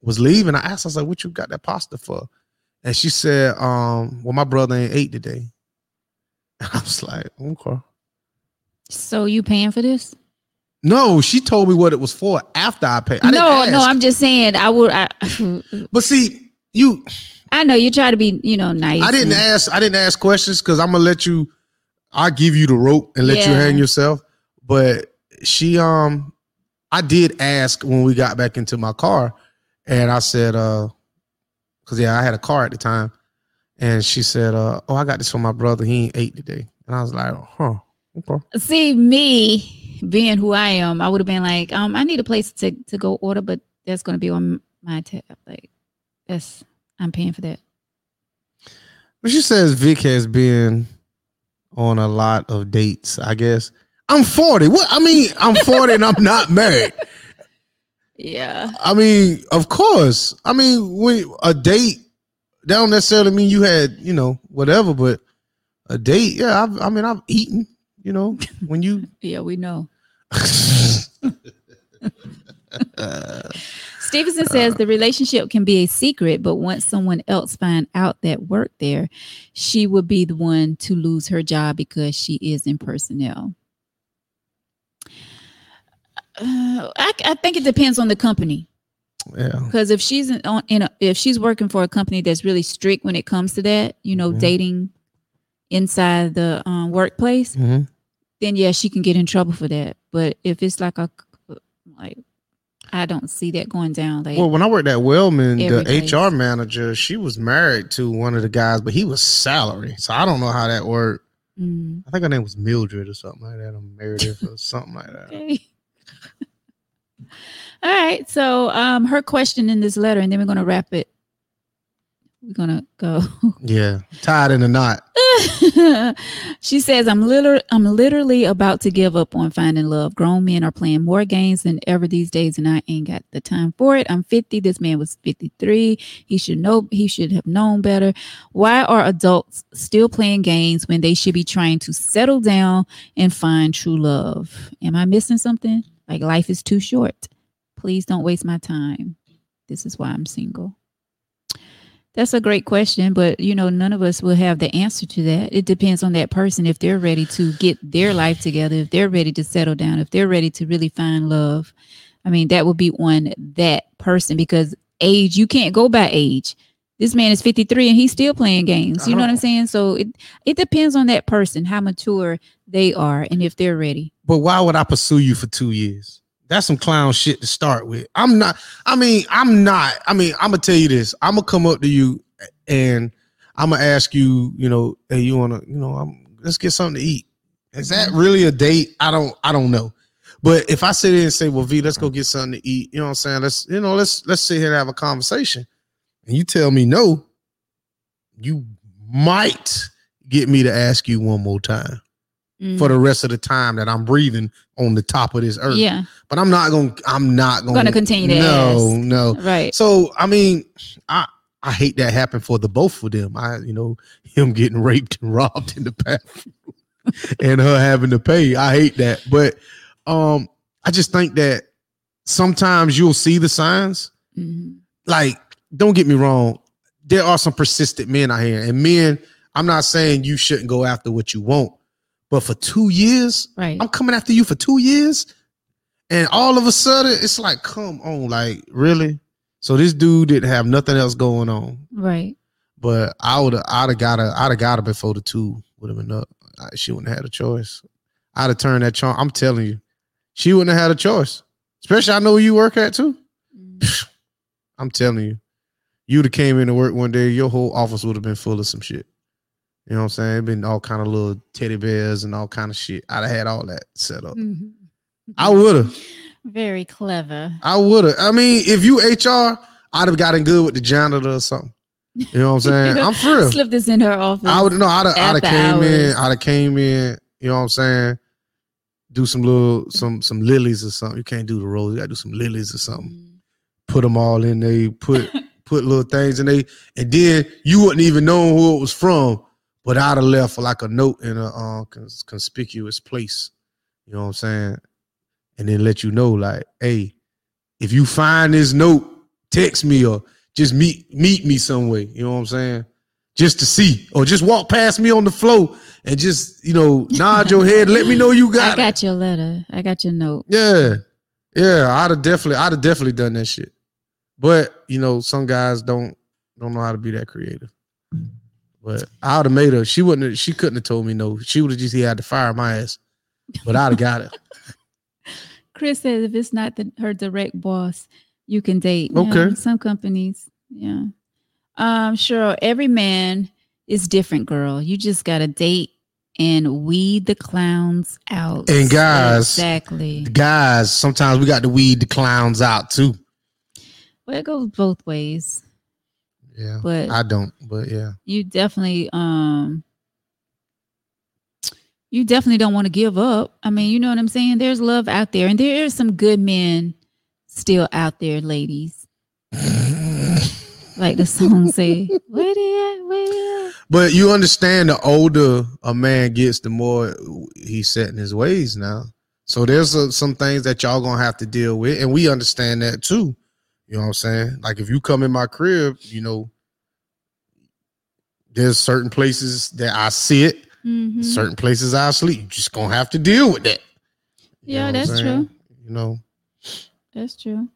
was leaving, I asked, I was like, what you got that pasta for? And she said, um, well, my brother ain't ate today. I was like, okay. So you paying for this? No, she told me what it was for after I paid. I no, no. I'm just saying I would I But see, you I know you try to be, you know, nice. I didn't and- ask. I didn't ask questions because I'm gonna let you. I give you the rope and let you hang yourself. But she, um, I did ask when we got back into my car, and I said, uh, because yeah, I had a car at the time, and she said, uh, oh, I got this for my brother. He ain't ate today, and I was like, huh, okay. See me being who I am, I would have been like, um, I need a place to to go order, but that's gonna be on my tab. Like that's I'm paying for that. But she says Vic has been on a lot of dates. I guess I'm 40. What I mean, I'm 40 and I'm not married. Yeah. I mean, of course. I mean, when a date, that don't necessarily mean you had, you know, whatever, but a date, yeah. I've, I mean, I've eaten, you know, when you. Yeah, we know. Stevenson says the relationship can be a secret, but once someone else find out that worked there, she would be the one to lose her job because she is in personnel. Uh, I, I think it depends on the company Yeah. because if she's in, on, in a, if she's working for a company that's really strict when it comes to that, you know, Mhm. dating inside the um, workplace, Mhm. Then yeah, she can get in trouble for that. But if it's like a like, I don't see that going down. Like, Well, when I worked at Wellman, the place. HR manager, she was married to one of the guys, but he was salary. So I don't know how that worked. mm, I think her name was Mildred or something like that, or Meredith or something like that. okay. All right. So, um, her question in this letter, and then we're gonna wrap it. We're gonna go. Yeah, tied in a knot. she says, "I'm literally, I'm literally about to give up on finding love. Grown men are playing more games than ever these days, and I ain't got the time for it. I'm 50. This man was 53. He should know. He should have known better. Why are adults still playing games when they should be trying to settle down and find true love? Am I missing something? Like life is too short. Please don't waste my time. This is why I'm single." That's a great question, but you know, none of us will have the answer to that. It depends on that person if they're ready to get their life together, if they're ready to settle down, if they're ready to really find love. I mean, that would be on that person because age, you can't go by age. This man is 53 and he's still playing games. You know what I'm Oh. saying? So it it depends on that person, how mature they are and if they're ready. But why would I pursue you for two years? That's some clown shit to start with. I'm not. I mean, I'm not. I mean, I'm gonna tell you this. I'm gonna come up to you and I'm gonna ask you. You know, hey, you wanna? You know, I'm, let's get something to eat. Is that mm-hmm. really a date? I don't. I don't know. But if I sit there and say, "Well, V, let's go get something to eat," you know what I'm saying? Let's, you know, let's let's sit here and have a conversation. And you tell me no, you might get me to ask you one more time for the rest of the time that I'm breathing on the top of this earth. yeah, But I'm not going to I'm not going Gonna continue to No, ask. no. right. So, I mean, I I hate that happened for the both of them. I, you know, him getting raped and robbed in the bathroom and her having to pay. I hate that. But um I just think that sometimes you'll see the signs Mhm. like don't get me wrong there are some persistent men out here and men i'm not saying you shouldn't go after what you want but for two years Right. i'm coming after you for two years. And all of a sudden it's like come on like really? So this dude didn't have nothing else going on. Right. but i would have i'd have got her i'd have got her before the two would have been up. She wouldn't have had a choice. I'd have turned that charm i'm telling you. She wouldn't have had a choice. Especially i know where you work at too. Mhm. I'm telling you, you'd have came into work one day, your whole office would have been full of some shit. You know what I'm saying? It'd been all kind of little teddy bears and all kind of shit. I'd have had all that set up. Mhm. I would have. Very clever. I would have. I mean, if you HR, I'd have gotten good with the janitor or something. You know what I'm saying? I'm for real. Slip this in her office. I would no. I'd have, I'd have came in. I'd have came in. You know what I'm saying? Do some little some some lilies or something. You can't do the rose. You gotta do some lilies or something. Mhm. put them all in they put put little things in they and then you wouldn't even know who it was from but i'd have left like a note in a uh, cons- conspicuous place you know what i'm saying and then let you know like hey if you find this note text me or just meet meet me some way you know what i'm saying just to see or just walk past me on the floor and just you know nod your head let me know you got, I it got your letter. I got your note. yeah. Yeah, I'd have definitely I'd have definitely done that shit. But you know, some guys don't don't know how to be that creative. But I would have made her. She wouldn't have, she couldn't have told me no. She would have just he had to fire my ass. But I'd have got it. Chris says if it's not the, her direct boss, you can date. Yeah, Okay. some companies, yeah. Um, sure. Every man is different, girl. You just gotta date and weed the clowns out. And guys- exactly. Guys, sometimes we got to weed the clowns out too. Well, it goes both ways, Yeah. but I don't, but yeah. you definitely um you definitely don't want to give up. I mean, you know what I'm saying? There's love out there and there are some good men still out there, ladies. Like the song say, where they at? Where they at? But you understand the older a man gets, the more he's set in his ways now. So there's uh some things that y'all gonna have to deal with, and we understand that too. You know what I'm saying? Like if you come in my crib, you know, there's certain places that I sit, Mhm. certain places I sleep. You just gonna have to deal with that. You Yeah, know what I'm that's true. You know, That's true.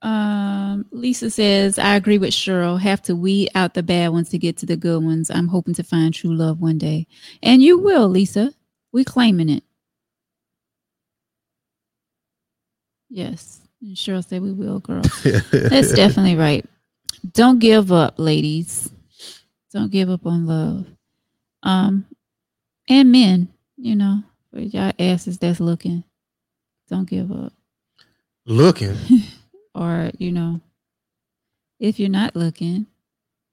Um, Lisa says, I agree with Cheryl. Have to weed out the bad ones to get to the good ones. I'm hoping to find true love one day. And you will, Lisa. We're claiming it. Yes. Cheryl said we will, girl. That's definitely right. Don't give up, ladies. Don't give up on love. Um, and men, you know, for y'all asses that's looking, don't give up. looking. Or, you know, if you're not looking,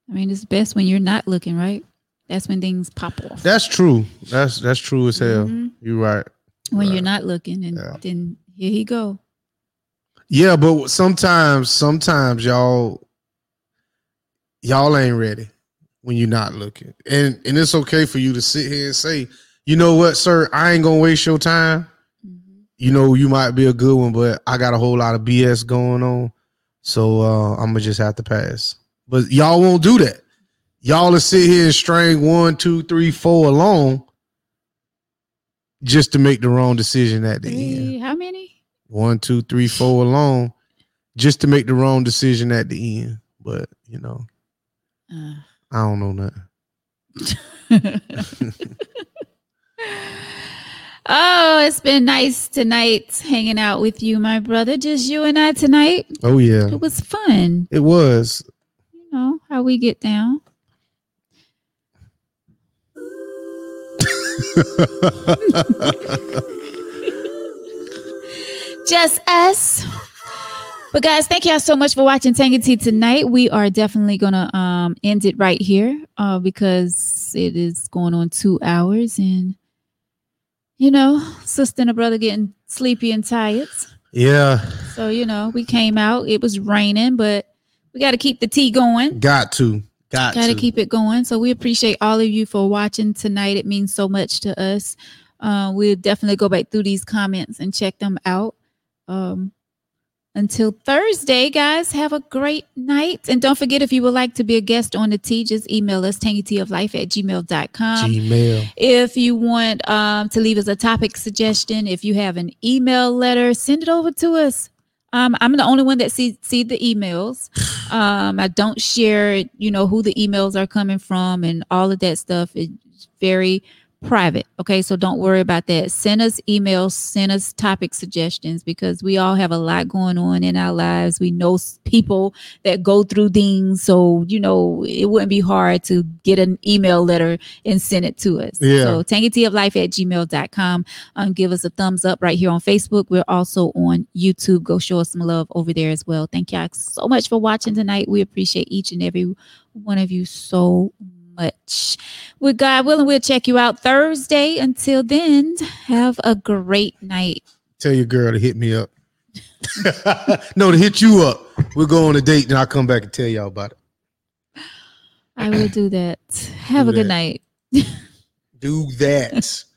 I mean, it's best when you're not looking, right? That's when things pop off. That's true. That's that's true as hell. Mhm. You're right. When you're not looking, and Yeah. then here he go. Yeah, but sometimes, sometimes y'all, y'all ain't ready when you're not looking, and and it's okay for you to sit here and say, you know what, sir, I ain't gonna waste your time. You know, you might be a good one, but I got a whole lot of BS going on, so uh, I'm gonna just have to pass. But y'all won't do that. Y'all will sit here and string one, two, three, four along just to make the wrong decision at the end how many? One, two, three, four alone, just to make the wrong decision at the end. But you know, Uh. I don't know nothing. oh, it's been nice tonight hanging out with you, my brother. Just you and I tonight. Oh yeah, It was fun. it was. You know how we get down. Just us. But guys, thank y'all so much for watching Tangy Tea tonight. We are definitely gonna um end it right here uh because it is going on two hours and you know, sister and a brother getting sleepy and tired. Yeah, So, you know, we came out. It was raining, but we got to keep the tea going. got to, got, Got to to keep it going. So, we appreciate all of you for watching tonight. It means so much to us. Uh, we'll definitely go back through these comments and check them out. Um, until Thursday, guys, have a great night. And don't forget, if you would like to be a guest on the tea, just email us tangyteaoflife at gmail.com. Gmail. If you want um, to leave us a topic suggestion, if you have an email letter, send it over to us. Um, I'm the only one that see see the emails. Um, I don't share, you know, who the emails are coming from and all of that stuff. It's very private. Okay, so don't worry about that. Send us emails, send us topic suggestions because we all have a lot going on in our lives. We know people that go through things, so you know it wouldn't be hard to get an email letter and send it to us. Yeah. So tangyteaoflife at gmail.com. Um, give us a thumbs up right here on Facebook. We're also on YouTube. Go show us some love over there as well. Thank y'all so much for watching tonight. We appreciate each and every one of you so much. With God willing, we'll check you out Thursday. Until then, have a great night. Tell your girl to hit me up. no, to hit you up. We'll go on a date, then I'll come back and tell y'all about it. I will do that. Have Do a good night. Do that.